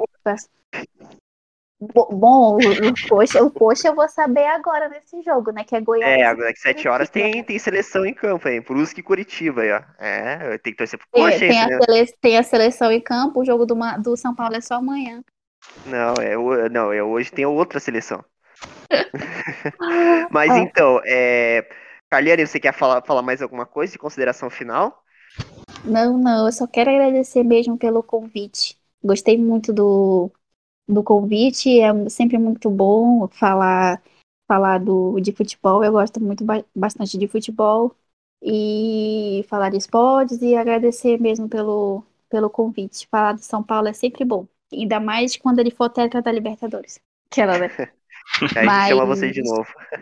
Bom, o, Coxa, o Coxa eu vou saber agora nesse jogo, né? Que é Goiás. É, agora que 7 horas tem, tem seleção em campo aí. Brusque e Curitiba aí, ó. É, tem que torcer pro Tem, Coxa, tem, hein, a né? sele- tem a seleção em campo, o jogo do, do São Paulo é só amanhã. Não, é, não, é hoje tem outra seleção. Mas Ah. então, é. Carliane, você quer falar, falar mais alguma coisa de consideração final? Não, não, eu só quero agradecer mesmo pelo convite. Gostei muito do, do convite, é sempre muito bom falar, falar do, de futebol. Eu gosto muito ba- bastante de futebol e falar de esportes e agradecer mesmo pelo, pelo convite. Falar de São Paulo é sempre bom, ainda mais quando ele for tetra da Libertadores. Aquela, né? A gente Mas- chama você de novo.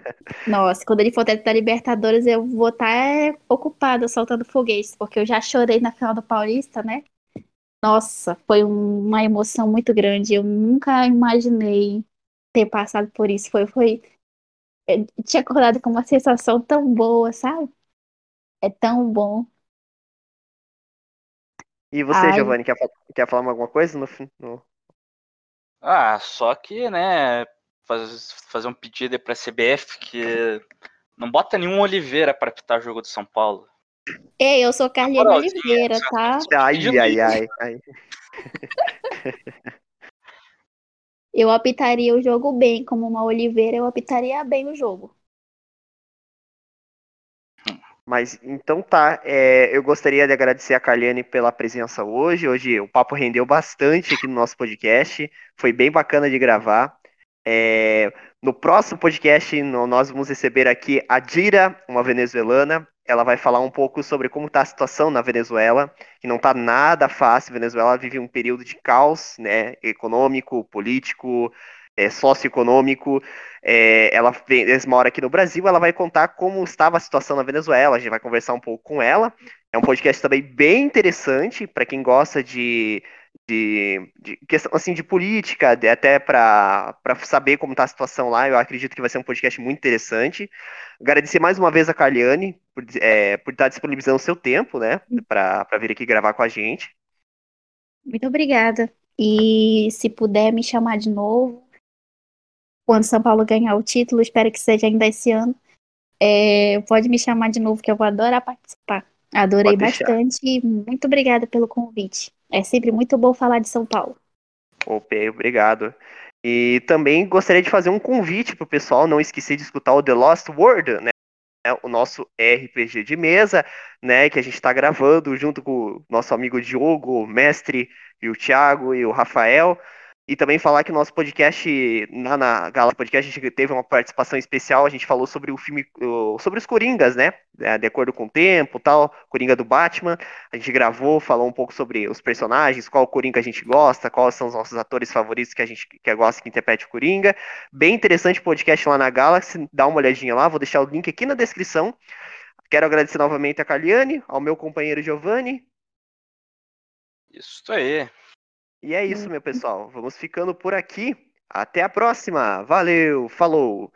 Nossa, quando ele for tetra da Libertadores, eu vou estar ocupada soltando foguetes, porque eu já chorei na final do Paulista, né? Nossa, foi um- uma emoção muito grande. Eu nunca imaginei ter passado por isso. Foi, foi. Eu tinha acordado com uma sensação tão boa, sabe? É tão bom. E você, Ai. Giovanni, quer, quer falar alguma coisa no, fim- no- Ah, só que, né, faz- fazer um pedido aí pra CBF que não bota nenhum Oliveira pra apitar jogo do São Paulo. Ei, eu sou Moralzinha, Oliveira, tá? Ai, ai, ai, ai. Eu apitaria o jogo bem, como uma Oliveira, eu apitaria bem o jogo. Mas então tá, é, eu gostaria de agradecer a Carliane pela presença hoje. Hoje o papo rendeu bastante aqui no nosso podcast, foi bem bacana de gravar. É, no próximo podcast, nós vamos receber aqui a Dira, uma venezuelana. Ela vai falar um pouco sobre como está a situação na Venezuela, que não está nada fácil. A Venezuela vive um período de caos, né, econômico, político, é, socioeconômico. É, ela vem, mora aqui no Brasil, ela vai contar como estava a situação na Venezuela. A gente vai conversar um pouco com ela. É um podcast também bem interessante para quem gosta de, de, de questão assim de política, de- até para saber como está a situação lá. Eu acredito que vai ser um podcast muito interessante. Agradecer mais uma vez a Carliane por, é, por estar disponibilizando o seu tempo, né, para vir aqui gravar com a gente. Muito obrigada. E se puder me chamar de novo, quando São Paulo ganhar o título, espero que seja ainda esse ano, é, pode me chamar de novo, que eu vou adorar participar. Adorei bastante e muito obrigada pelo convite. É sempre muito bom falar de São Paulo. Ok, obrigado. E também gostaria de fazer um convite pro pessoal não esquecer de escutar o The Lost World, né? O nosso RPG de mesa, né? Que a gente está gravando junto com o nosso amigo Diogo, o mestre, e o Thiago e o Rafael. E também falar que o nosso podcast, na, na Gala Podcast, a gente teve uma participação especial, a gente falou sobre o filme, sobre os Coringas, né? É, de acordo com o tempo tal, Coringa do Batman. A gente gravou, falou um pouco sobre os personagens, qual Coringa a gente gosta, quais são os nossos atores favoritos que a gente que gosta que interprete o Coringa. Bem interessante o podcast lá na Galaxy, dá uma olhadinha lá, vou deixar o link aqui na descrição. Quero agradecer novamente a Carliane, ao meu companheiro Giovanni. Isso aí. E é isso, meu pessoal. Vamos ficando por aqui. Até a próxima. Valeu, falou.